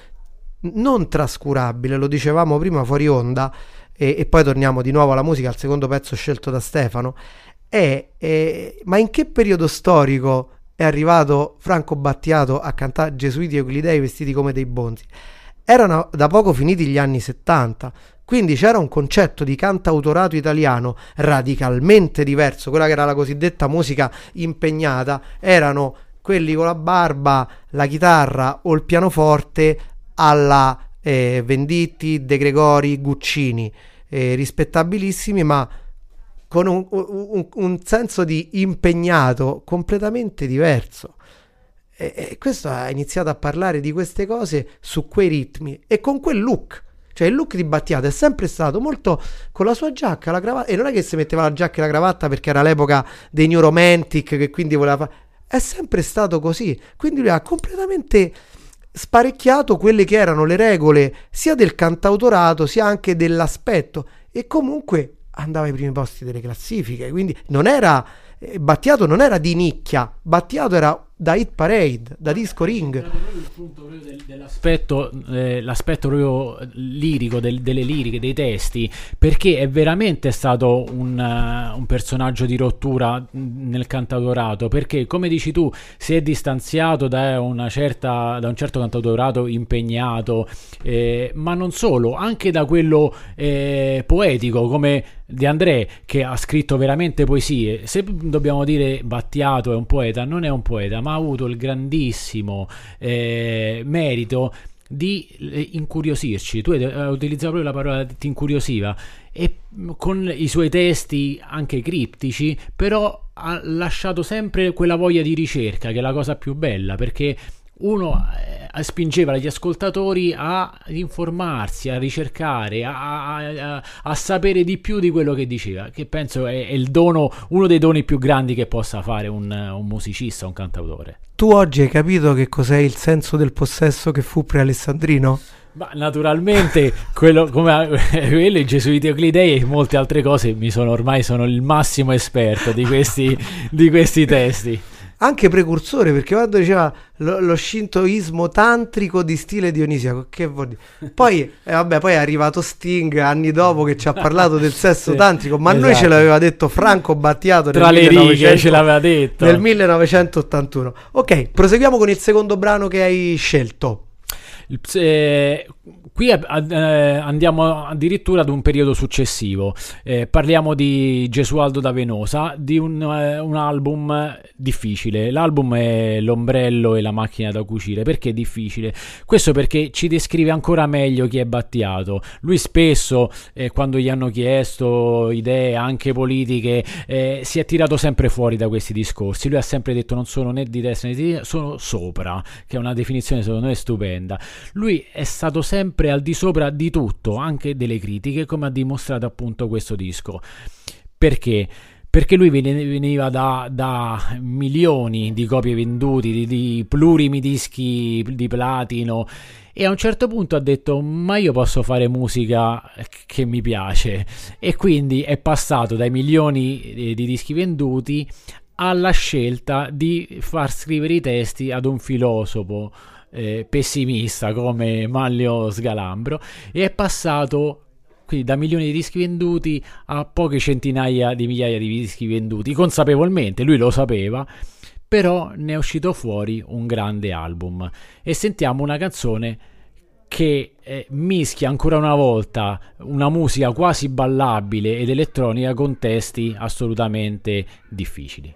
non trascurabile, lo dicevamo prima fuori onda, e, e poi torniamo di nuovo alla musica, al secondo pezzo scelto da Stefano, è, è- ma in che periodo storico è arrivato Franco Battiato a cantare Gesuiti e Euclidei vestiti come dei bonzi? Erano da poco finiti gli anni 70, quindi c'era un concetto di cantautorato italiano radicalmente diverso, quella che era la cosiddetta musica impegnata, erano quelli con la barba, la chitarra o il pianoforte alla eh, Venditti, De Gregori, Guccini, eh, rispettabilissimi, ma con un, un- un senso di impegnato completamente diverso. E, e questo ha iniziato a parlare di queste cose su quei ritmi e con quel look. Cioè il look di Battiato è sempre stato molto con la sua giacca, la cravatta, e non è che si metteva la giacca e la cravatta perché era l'epoca dei New Romantic che quindi voleva fare... È sempre stato così. Quindi lui ha completamente sparecchiato quelle che erano le regole sia del cantautorato sia anche dell'aspetto e comunque andava ai primi posti delle classifiche quindi non era eh, Battiato non era di nicchia Battiato era da hit parade da disco ring L'aspetto, eh, l'aspetto proprio lirico del- delle liriche, dei testi, perché è veramente stato un, eh, un personaggio di rottura nel cantautorato, perché come dici tu si è distanziato da, una certa, da un certo cantautorato impegnato, eh, ma non solo, anche da quello eh, poetico come De André che ha scritto veramente poesie. Se dobbiamo dire Battiato è un poeta, non è un poeta, ma ha avuto il grandissimo eh, merito di eh, incuriosirci. Tu hai hai utilizzato proprio la parola ti incuriosiva e mh, con i suoi testi anche criptici, però ha lasciato sempre quella voglia di ricerca, che è la cosa più bella, perché uno eh, spingeva gli ascoltatori a informarsi, a ricercare, a, a- a- sapere di più di quello che diceva, che penso è, è il dono, uno dei doni più grandi che possa fare un, un musicista, un cantautore. tu oggi hai capito che cos'è il senso del possesso che fu pre-alessandrino? Ma naturalmente quello come (laughs) quello, i Gesuiti Euclidei e molte altre cose mi sono ormai sono il massimo esperto di questi, di questi testi. Anche precursore perché quando diceva lo, lo shintoismo tantrico di stile dionisiaco, che vuol dire? (laughs) Poi, eh, vabbè, poi è arrivato Sting anni dopo che ci ha parlato del sesso Sì, tantrico, ma noi ce esatto. l'aveva detto Franco Battiato nel Tra righe 1900 ce l'aveva detto. nel 1981. Ok, proseguiamo con il secondo brano che hai scelto. Il eh, qui eh, andiamo addirittura ad un periodo successivo. Eh, parliamo di Gesualdo da Venosa, di un, eh, un album difficile. L'album è L'ombrello e la macchina da cucire. Perché è difficile? Questo perché ci descrive ancora meglio chi è Battiato. Lui spesso, eh, quando gli hanno chiesto idee anche politiche, eh, si è tirato sempre fuori da questi discorsi. Lui ha sempre detto non sono né di destra né di sinistra, sono sopra, che è una definizione secondo me stupenda. Lui è stato sempre al di sopra di tutto, anche delle critiche, come ha dimostrato appunto questo disco. Perché? Perché lui veniva da, da milioni di copie venduti, di, di plurimi dischi di platino e a un certo punto ha detto ma io posso fare musica che mi piace e quindi è passato dai milioni eh, di dischi venduti alla scelta di far scrivere i testi ad un filosofo eh, pessimista come Manlio Sgalambro e è passato quindi da milioni di dischi venduti a poche centinaia di migliaia di dischi venduti consapevolmente, lui lo sapeva però ne è uscito fuori un grande album e sentiamo una canzone che eh, mischia ancora una volta una musica quasi ballabile ed elettronica con testi assolutamente difficili.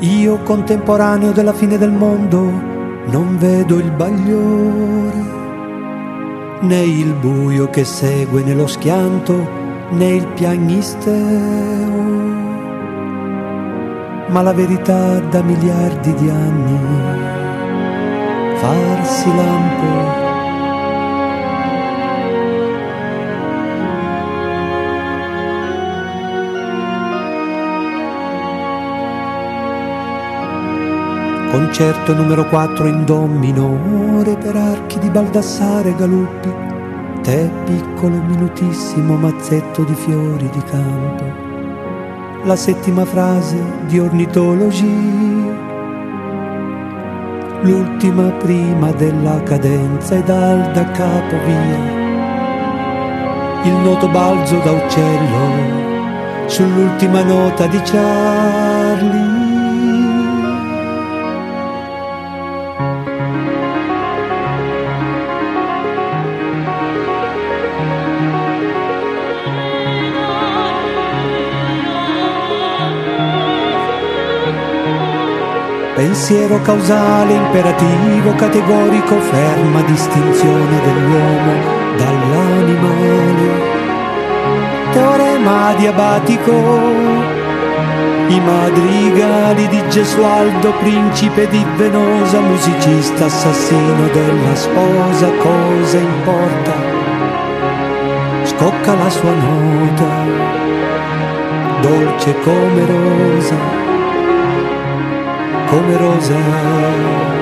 Io contemporaneo della fine del mondo non vedo il bagliore, né il buio che segue nello schianto, né il piagnisteo, ma la verità da miliardi di anni farsi lampo. Concerto numero 4 in do minore per archi di Baldassare Galuppi, te piccolo minutissimo mazzetto di fiori di campo. La settima frase di ornitologi, l'ultima prima della cadenza e dal da capo via. Il noto balzo da uccello sull'ultima nota di Charlie. Pensiero causale, imperativo, categorico, ferma distinzione dell'uomo dall'animale. Teorema diabatico, i madrigali di Gesualdo, principe di Venosa, musicista assassino della sposa, cosa importa? Scocca la sua nota, dolce come rosa come rosa.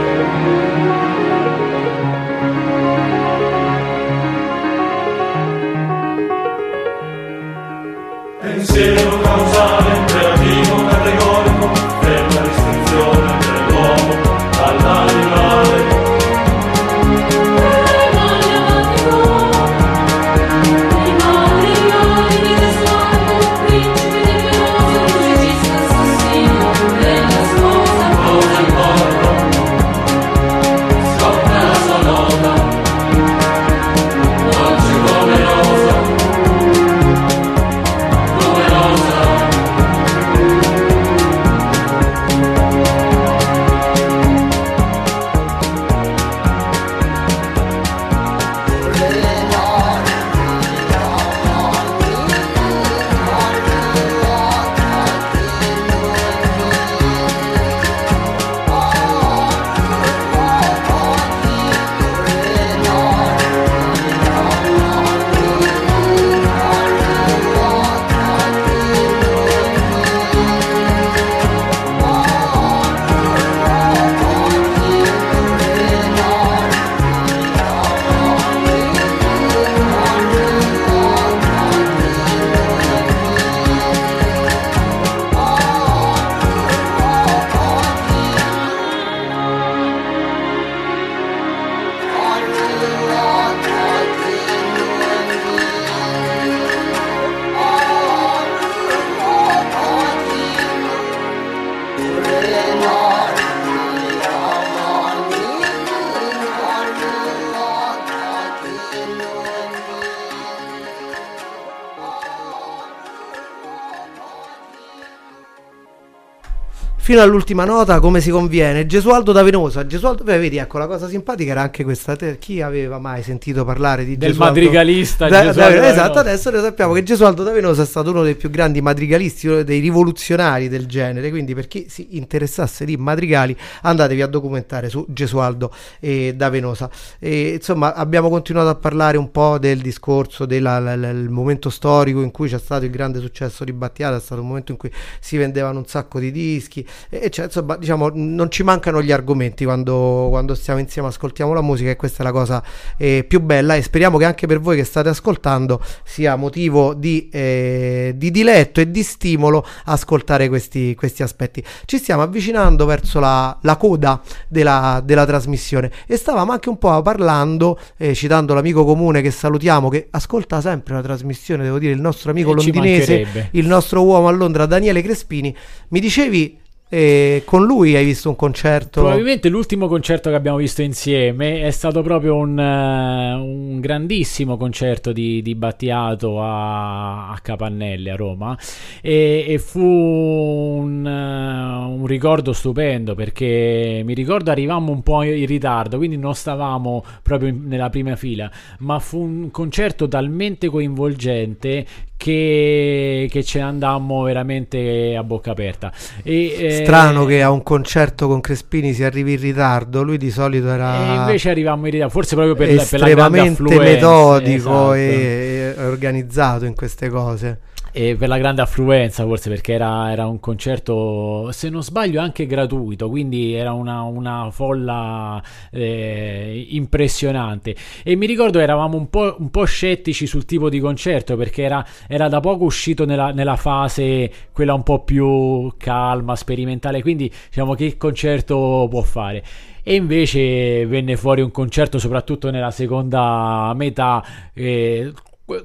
Fino all'ultima nota come si conviene. Gesualdo da Venosa. Gesualdo, beh, vedi, ecco, la cosa simpatica era anche questa. Te- chi aveva mai sentito parlare di Del Gesualdo? madrigalista Da- Gesualdo da- da esatto, adesso ne sappiamo che Gesualdo da Venosa è stato uno dei più grandi madrigalisti, uno dei rivoluzionari del genere. Quindi, per chi si interessasse di madrigali, andatevi a documentare su Gesualdo eh, da Venosa. E, insomma, abbiamo continuato a parlare un po' del discorso del momento storico in cui c'è stato il grande successo di Battiato. È stato un momento in cui si vendevano un sacco di dischi. E, e cioè, insomma, diciamo, non ci mancano gli argomenti quando, quando stiamo insieme, ascoltiamo la musica, e questa è la cosa eh, più bella. E speriamo che anche per voi che state ascoltando sia motivo di, eh, di diletto e di stimolo ascoltare questi, questi aspetti. Ci stiamo avvicinando verso la, la coda della, della trasmissione e stavamo anche un po' parlando, eh, citando l'amico comune che salutiamo, che ascolta sempre la trasmissione, devo dire, il nostro amico Eh, ci londinese, il nostro uomo a Londra, Daniele Crespini. Mi dicevi, eh, con lui hai visto un concerto? Probabilmente l'ultimo concerto che abbiamo visto insieme è stato proprio un, eh, un grandissimo concerto di, di Battiato a, a Capannelle a Roma e, e fu un, eh, un ricordo stupendo perché mi ricordo arrivammo un po' in ritardo quindi non stavamo proprio in- nella prima fila ma fu un concerto talmente coinvolgente che, che ce ne andammo veramente a bocca aperta e, eh, Strano che a un concerto con Crespini si arrivi in ritardo, lui di solito era e invece arrivammo in ritardo, forse proprio per, per la grande affluenza, metodico esatto. e organizzato in queste cose. E per la grande affluenza, forse perché era, era un concerto, se non sbaglio, anche gratuito, quindi era una, una folla eh, impressionante. E mi ricordo eravamo un po', un po' scettici sul tipo di concerto perché era, era da poco uscito nella, nella fase quella un po' più calma, sperimentale, quindi diciamo che concerto può fare. E invece venne fuori un concerto, soprattutto nella seconda metà, eh,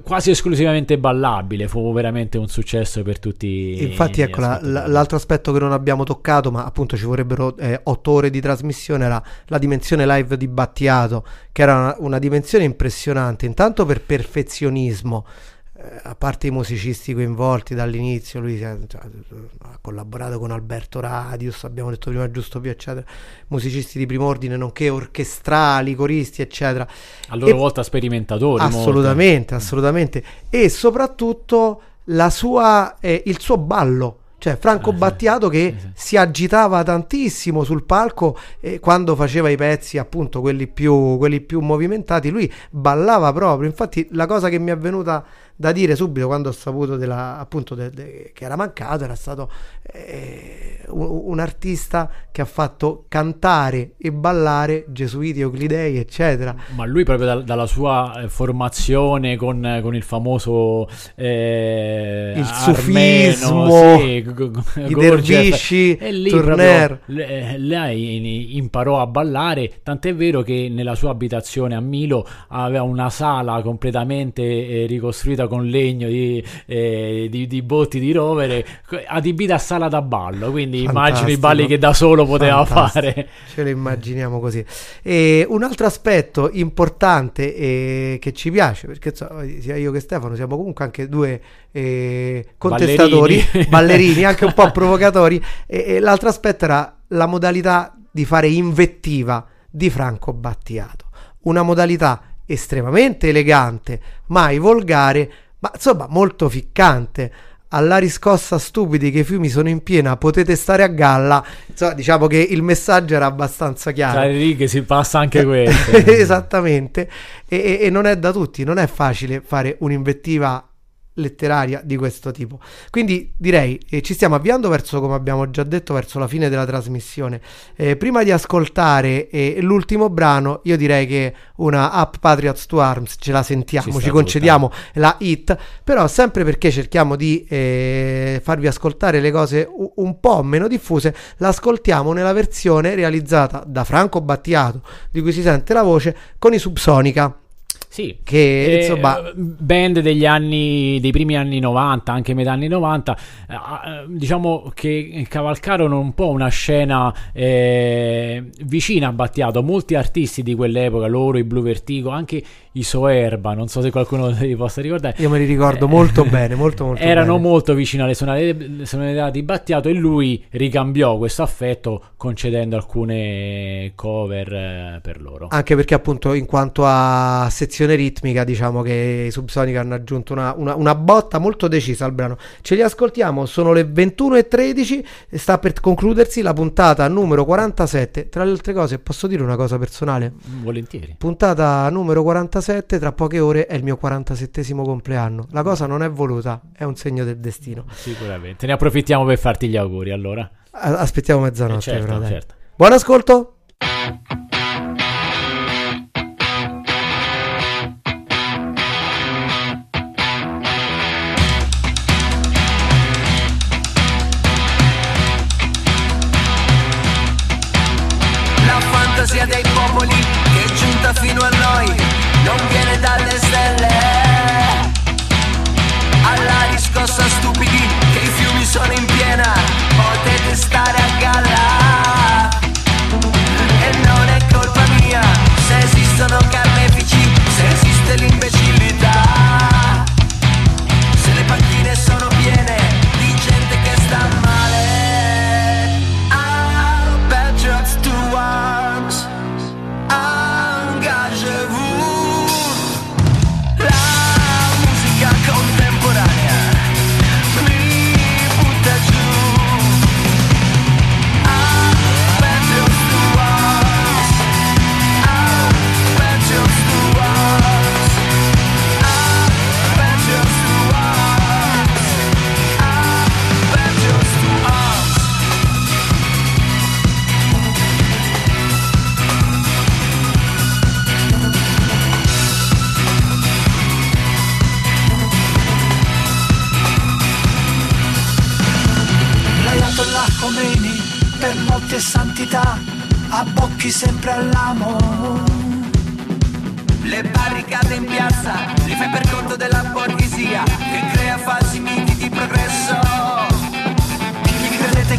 quasi esclusivamente ballabile. Fu veramente un successo per tutti. Infatti, ecco, la- l'altro aspetto che non abbiamo toccato, ma appunto ci vorrebbero eh, otto ore di trasmissione, era la dimensione live di Battiato, che era una, una dimensione impressionante, intanto per perfezionismo. Eh, A parte i musicisti coinvolti dall'inizio, lui è- cioè, ha collaborato con Alberto Radius, abbiamo detto prima Giusto Pio, eccetera, musicisti di primo ordine, nonché orchestrali, coristi, eccetera. A loro E- volta sperimentatori. molto. Assolutamente, assolutamente. E soprattutto la sua, eh, il suo ballo. Cioè Franco Battiato che si agitava tantissimo sul palco e quando faceva i pezzi, appunto quelli più, quelli più movimentati, lui ballava proprio. Infatti la cosa che mi è venuta da dire subito quando ho saputo della, appunto de- de- che era mancato era stato eh, un, un artista che ha fatto cantare e ballare Gesuiti, Euclidei, eccetera. Ma lui proprio dal- dalla sua eh, formazione con, con il famoso eh, Il sufismo, sì, i dervisci, lì Tourner. proprio le- lei imparò a ballare, tant'è vero che nella sua abitazione a Milo aveva una sala completamente eh, ricostruita con legno di, eh, di- di botti di rovere, adibita a sala da ballo, quindi immagino i balli che da solo poteva Fantastico. fare. Ce lo immaginiamo così. E un altro aspetto importante eh, che ci piace, perché insomma, sia io che Stefano siamo comunque anche due eh, contestatori, Ballerini. (laughs) ballerini, anche un po' (laughs) provocatori. E, e l'altro aspetto era la modalità di fare invettiva di Franco Battiato. Una modalità estremamente elegante, mai volgare, ma insomma molto ficcante. Alla riscossa stupidi che i fiumi sono in piena, potete stare a galla. Insomma, diciamo che il messaggio era abbastanza chiaro. Tra le righe si passa anche questo. (laughs) Esattamente. E, e- e non è da tutti, non è facile fare un'invettiva letteraria di questo tipo. Quindi direi eh, ci stiamo avviando verso, come abbiamo già detto, verso la fine della trasmissione. Eh, prima di ascoltare eh, l'ultimo brano, io direi che una Up Patriots to Arms ce la sentiamo, Ci ci, concediamo la hit, però sempre perché cerchiamo di eh, farvi ascoltare le cose un po' meno diffuse, l'ascoltiamo nella versione realizzata da Franco Battiato, di cui si sente la voce, con i Subsonica. Sì, Che, Eh, insomma- band degli anni dei primi anni 90, anche metà anni 90, eh, eh, diciamo che cavalcarono un po' una scena eh, vicina a Battiato. Molti artisti di quell'epoca, loro, i Blue Vertigo, anche i Soerba, non so se qualcuno (laughs) vi possa ricordare. Io me li ricordo molto (laughs) bene, molto molto Erano bene. molto vicino alle sonorità di Battiato e lui ricambiò questo affetto concedendo alcune cover eh, per loro. Anche perché appunto in quanto a sezione ritmica diciamo che i Subsonic hanno aggiunto una, una- una botta molto decisa al brano. Ce li ascoltiamo, sono le 21.13 e sta per concludersi la puntata numero 47. Tra le altre cose posso dire una cosa personale? Volentieri. Puntata numero 47, tra poche ore è il mio 47esimo compleanno. La cosa non è voluta, è un segno del destino. Sicuramente. Ne approfittiamo per farti gli auguri allora. Aspettiamo mezzanotte Eh, certo, certo. Buon ascolto!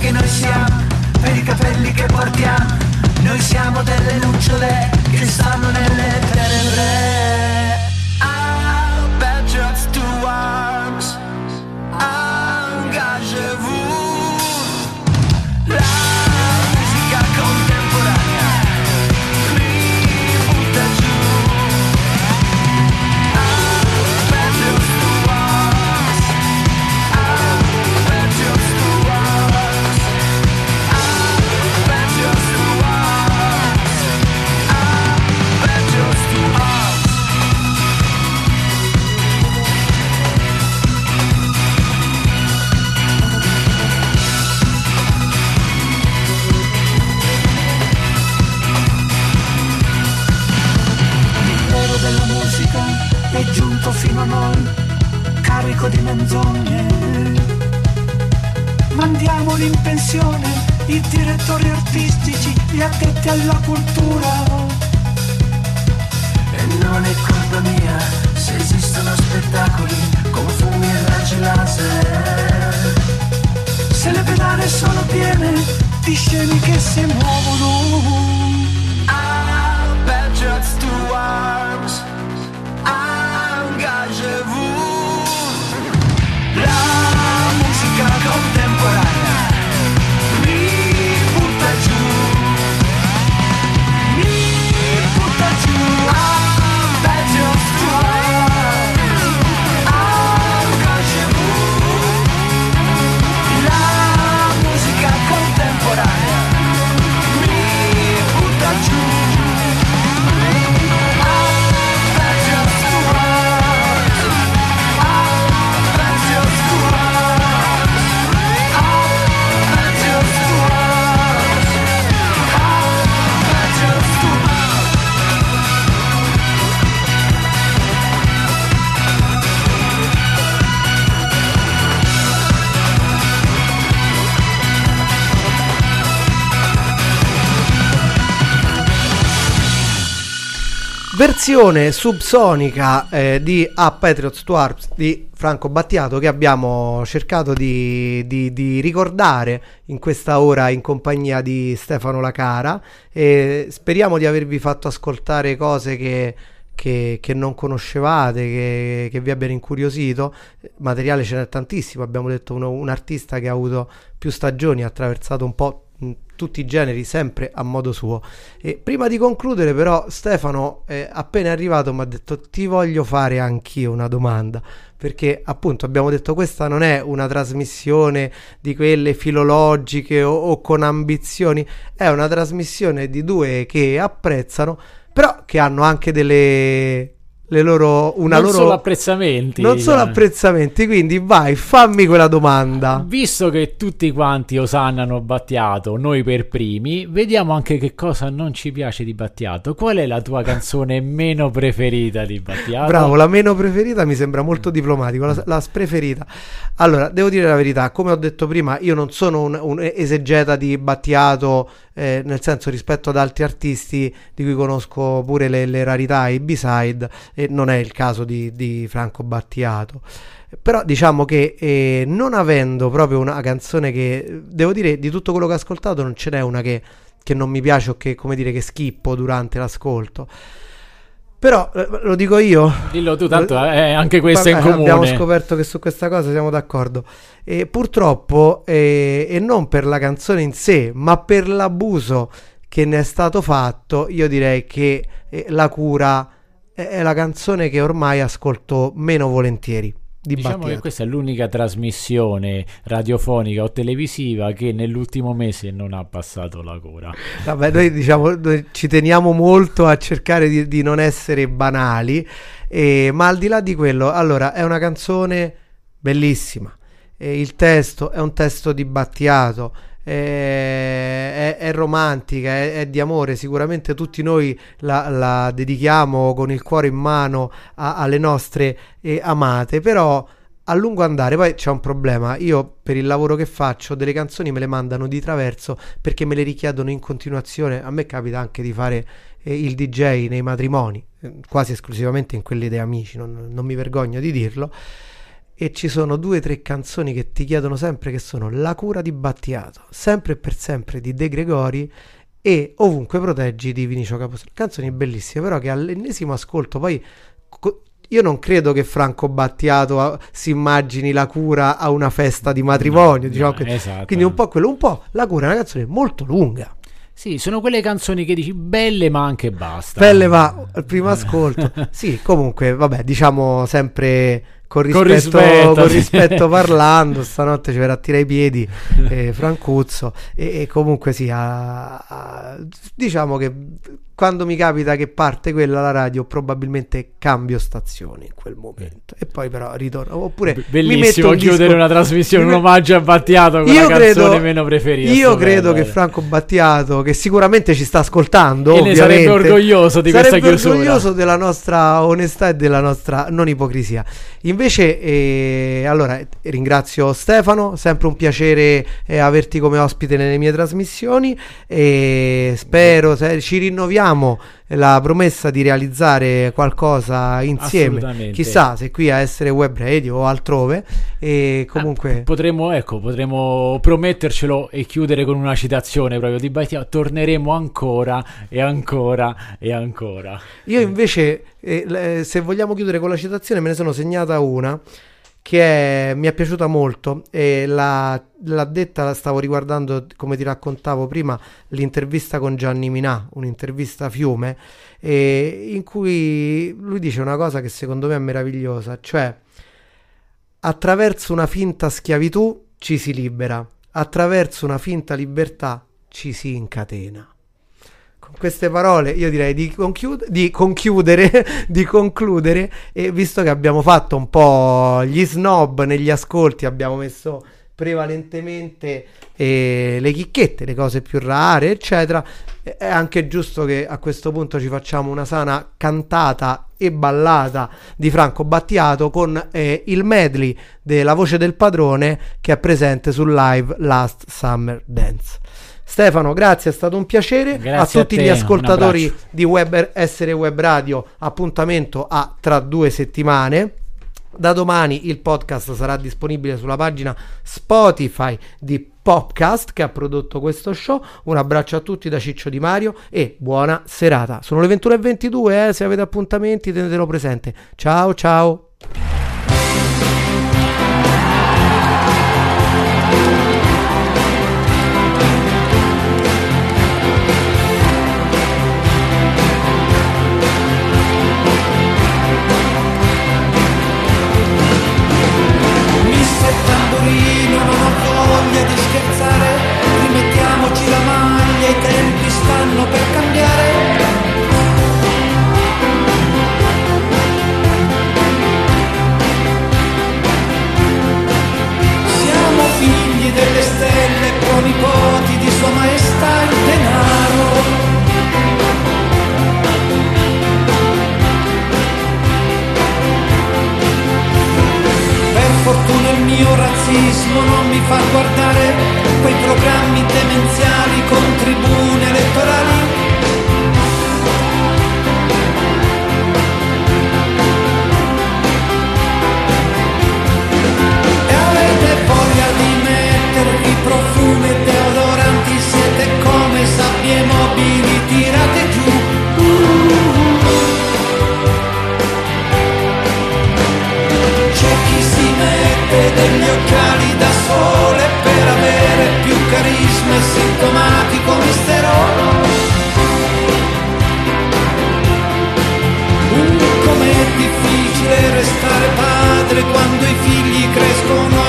Che noi siamo per i capelli che portiamo. Noi siamo delle lucciole che stanno nelle tenebre è giunto fino a noi carico di menzogne mandiamoli in pensione i direttori artistici gli addetti alla cultura E non è colpa mia se esistono spettacoli con fumi e raggi laser. se le pedane sono piene di scemi che si muovono Ah, bad drugs to arms. Engagez-vous. La versione subsonica eh, di A Patriots to di Franco Battiato che abbiamo cercato di, di- di ricordare in questa ora in compagnia di Stefano Lacara e speriamo di avervi fatto ascoltare cose che, che- che non conoscevate, che, che vi abbiano incuriosito. Materiale ce n'è tantissimo, abbiamo detto uno- un artista che ha avuto più stagioni, ha attraversato un po' tutti i generi, sempre a modo suo. E prima di concludere, però, Stefano, eh, appena arrivato, mi ha detto: Ti voglio fare anch'io una domanda. Perché appunto abbiamo detto questa non è una trasmissione di quelle filologiche o, o con ambizioni, è una trasmissione di due che apprezzano, però che hanno anche delle le loro una non loro solo apprezzamenti. non solo cioè. apprezzamenti, quindi vai, fammi quella domanda. Visto che tutti quanti osannano Battiato, noi per primi, vediamo anche che cosa non ci piace di Battiato. Qual è la tua (laughs) canzone meno preferita di Battiato? Bravo, la meno preferita mi sembra molto diplomatico, la, la preferita. Allora, devo dire la verità, come ho detto prima, io non sono un, un esegeta di Battiato, eh, nel senso rispetto ad altri artisti di cui conosco pure le, le rarità, i B-side, e non è il caso di, di Franco Battiato. Però diciamo che eh, non avendo proprio una canzone che, devo dire, di tutto quello che ho ascoltato non ce n'è una che, che non mi piace o che, come dire, che schippo durante l'ascolto. Però eh, lo dico io. Dillo tu, tanto eh, anche questo è in comune. Abbiamo scoperto che su questa cosa siamo d'accordo. E purtroppo, eh, e non per la canzone in sé, ma per l'abuso che ne è stato fatto, io direi che eh, La cura è, la canzone che ormai ascolto meno volentieri. Di Diciamo Battiato. che questa è l'unica trasmissione radiofonica o televisiva che nell'ultimo mese non ha passato la cura. Vabbè, noi diciamo noi ci teniamo molto a cercare di, di non essere banali, eh, ma al di là di quello, allora è una canzone bellissima. eh, il testo è un testo di Battiato. È, è romantica, è, è di amore. Sicuramente tutti noi la, la dedichiamo con il cuore in mano a- alle nostre eh, amate. Però a lungo andare poi c'è un problema. Io per il lavoro che faccio delle canzoni me le mandano di traverso perché me le richiedono in continuazione. A me capita anche di fare eh, il DJ nei matrimoni, eh, quasi esclusivamente in quelli dei amici, non, non mi vergogno di dirlo. E ci sono due o tre canzoni che ti chiedono sempre che sono La cura di Battiato, sempre e per sempre di De Gregori e Ovunque proteggi di Vinicio Capostro. Canzoni bellissime, però che all'ennesimo ascolto poi co- io non credo che Franco Battiato ah, si immagini la cura a una festa di matrimonio, diciamo no, esatto. quindi un po' quello, un po' la cura è una canzone molto lunga. Sì, sono quelle canzoni che dici belle ma anche basta. Pelle va al primo ascolto. (laughs) sì, comunque, vabbè, diciamo sempre con rispetto, con rispetto (laughs) parlando. Stanotte ci verrà a tirare i piedi eh, (laughs) Francuzzo. E, e comunque sì, a- a- diciamo che quando mi capita che parte quella la radio, probabilmente cambio stazione in quel momento. E poi però ritorno. Oppure mi metto Bellissimo chiudere disco- una trasmissione, mi un omaggio a Battiato con io la canzone credo, meno preferita. io credo che eh. Franco Battiato, che sicuramente ci sta ascoltando, E ne sarebbe orgoglioso di questa sarebbe chiusura. orgoglioso della nostra onestà e della nostra non ipocrisia. Invece, eh, allora ringrazio Stefano, sempre un piacere eh, averti come ospite nelle mie trasmissioni. E spero se ci rinnoviamo la promessa di realizzare qualcosa insieme. Chissà se qui a essere web radio o altrove. E comunque. Potremmo, ecco, potremmo promettercelo e chiudere con una citazione proprio di Battiato. Torneremo ancora e ancora e ancora. Io invece, eh, le- se vogliamo chiudere con la citazione, me ne sono segnata una che è- mi è piaciuta molto e la- l'ha detta, la stavo riguardando, come ti raccontavo prima, l'intervista con Gianni Minà, un'intervista fiume, e in cui lui dice una cosa che secondo me è meravigliosa, cioè attraverso una finta schiavitù ci si libera, attraverso una finta libertà ci si incatena. Queste parole io direi di, conchiud- di conchiudere, (laughs) di concludere e visto che abbiamo fatto un po' gli snob negli ascolti, abbiamo messo prevalentemente eh, le chicchette, le cose più rare, eccetera, è anche giusto che a questo punto ci facciamo una sana cantata e ballata di Franco Battiato con eh, il medley della voce del padrone che è presente sul live Last Summer Dance. Stefano, grazie, è stato un piacere. Grazie a tutti a te, gli ascoltatori di Web Essere Web Radio, appuntamento a tra due settimane. Da domani il podcast sarà disponibile sulla pagina Spotify di Popcast che ha prodotto questo show. Un abbraccio a tutti da Ciccio Di Mario e buona serata. Sono le 21.22, eh, se avete appuntamenti tenetelo presente. Ciao ciao. Mio razzismo non mi fa guardare quei programmi demenziali con tribune elettorali. E avete voglia di mettervi profumi deodoranti, siete come sabbie mobili tirate carisma e sintomatico mistero. Uh, com'è difficile restare padre quando i figli crescono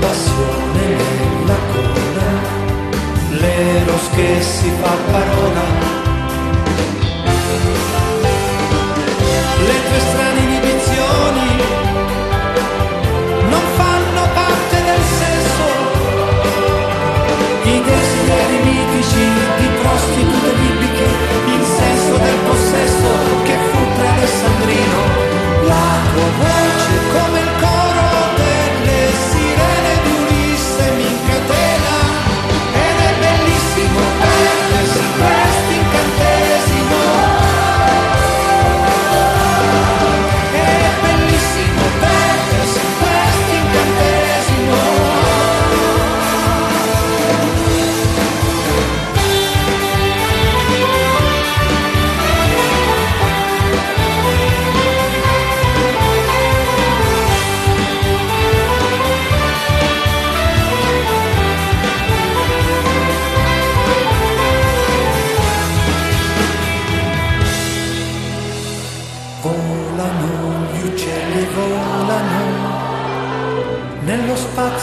passione nella coda, l'eros che si fa parola, le tue strane inibizioni non fanno parte del sesso, i desideri mitici di prostitute bibliche, il senso del possesso che fu tra Alessandrino, la tua voce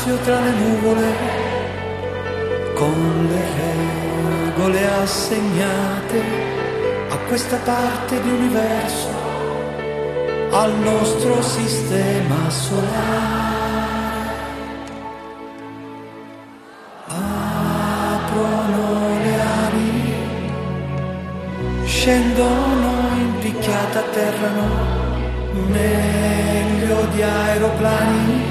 spazio tra le nuvole, con le regole assegnate a questa parte di universo, al nostro sistema solare. Aprono le ali, scendono in picchiata atterrano, meglio di aeroplani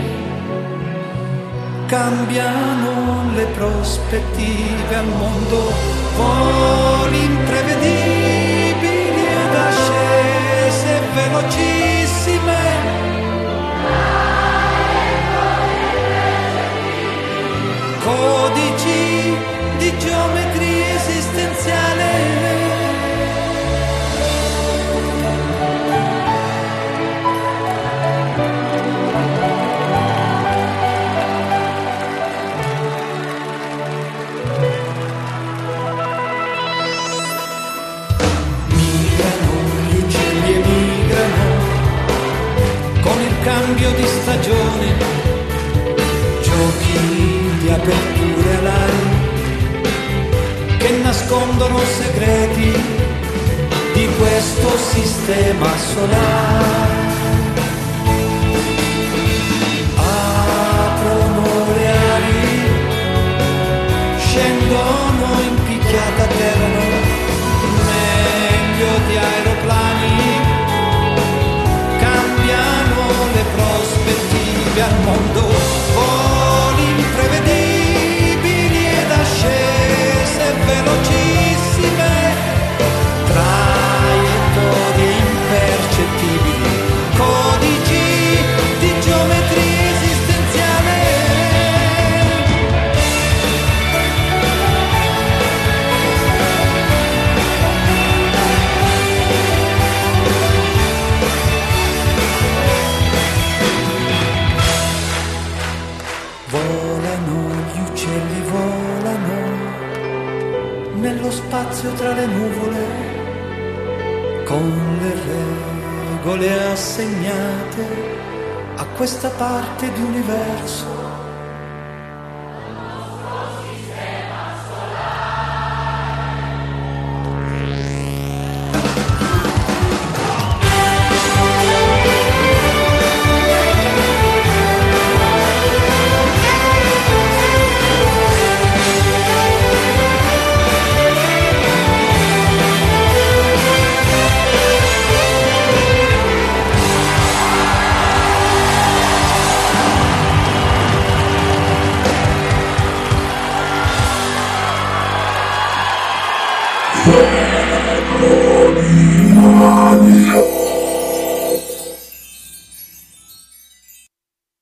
cambiano le prospettive al mondo, voli imprevedibili ed ascese velocissime. Codici di geometria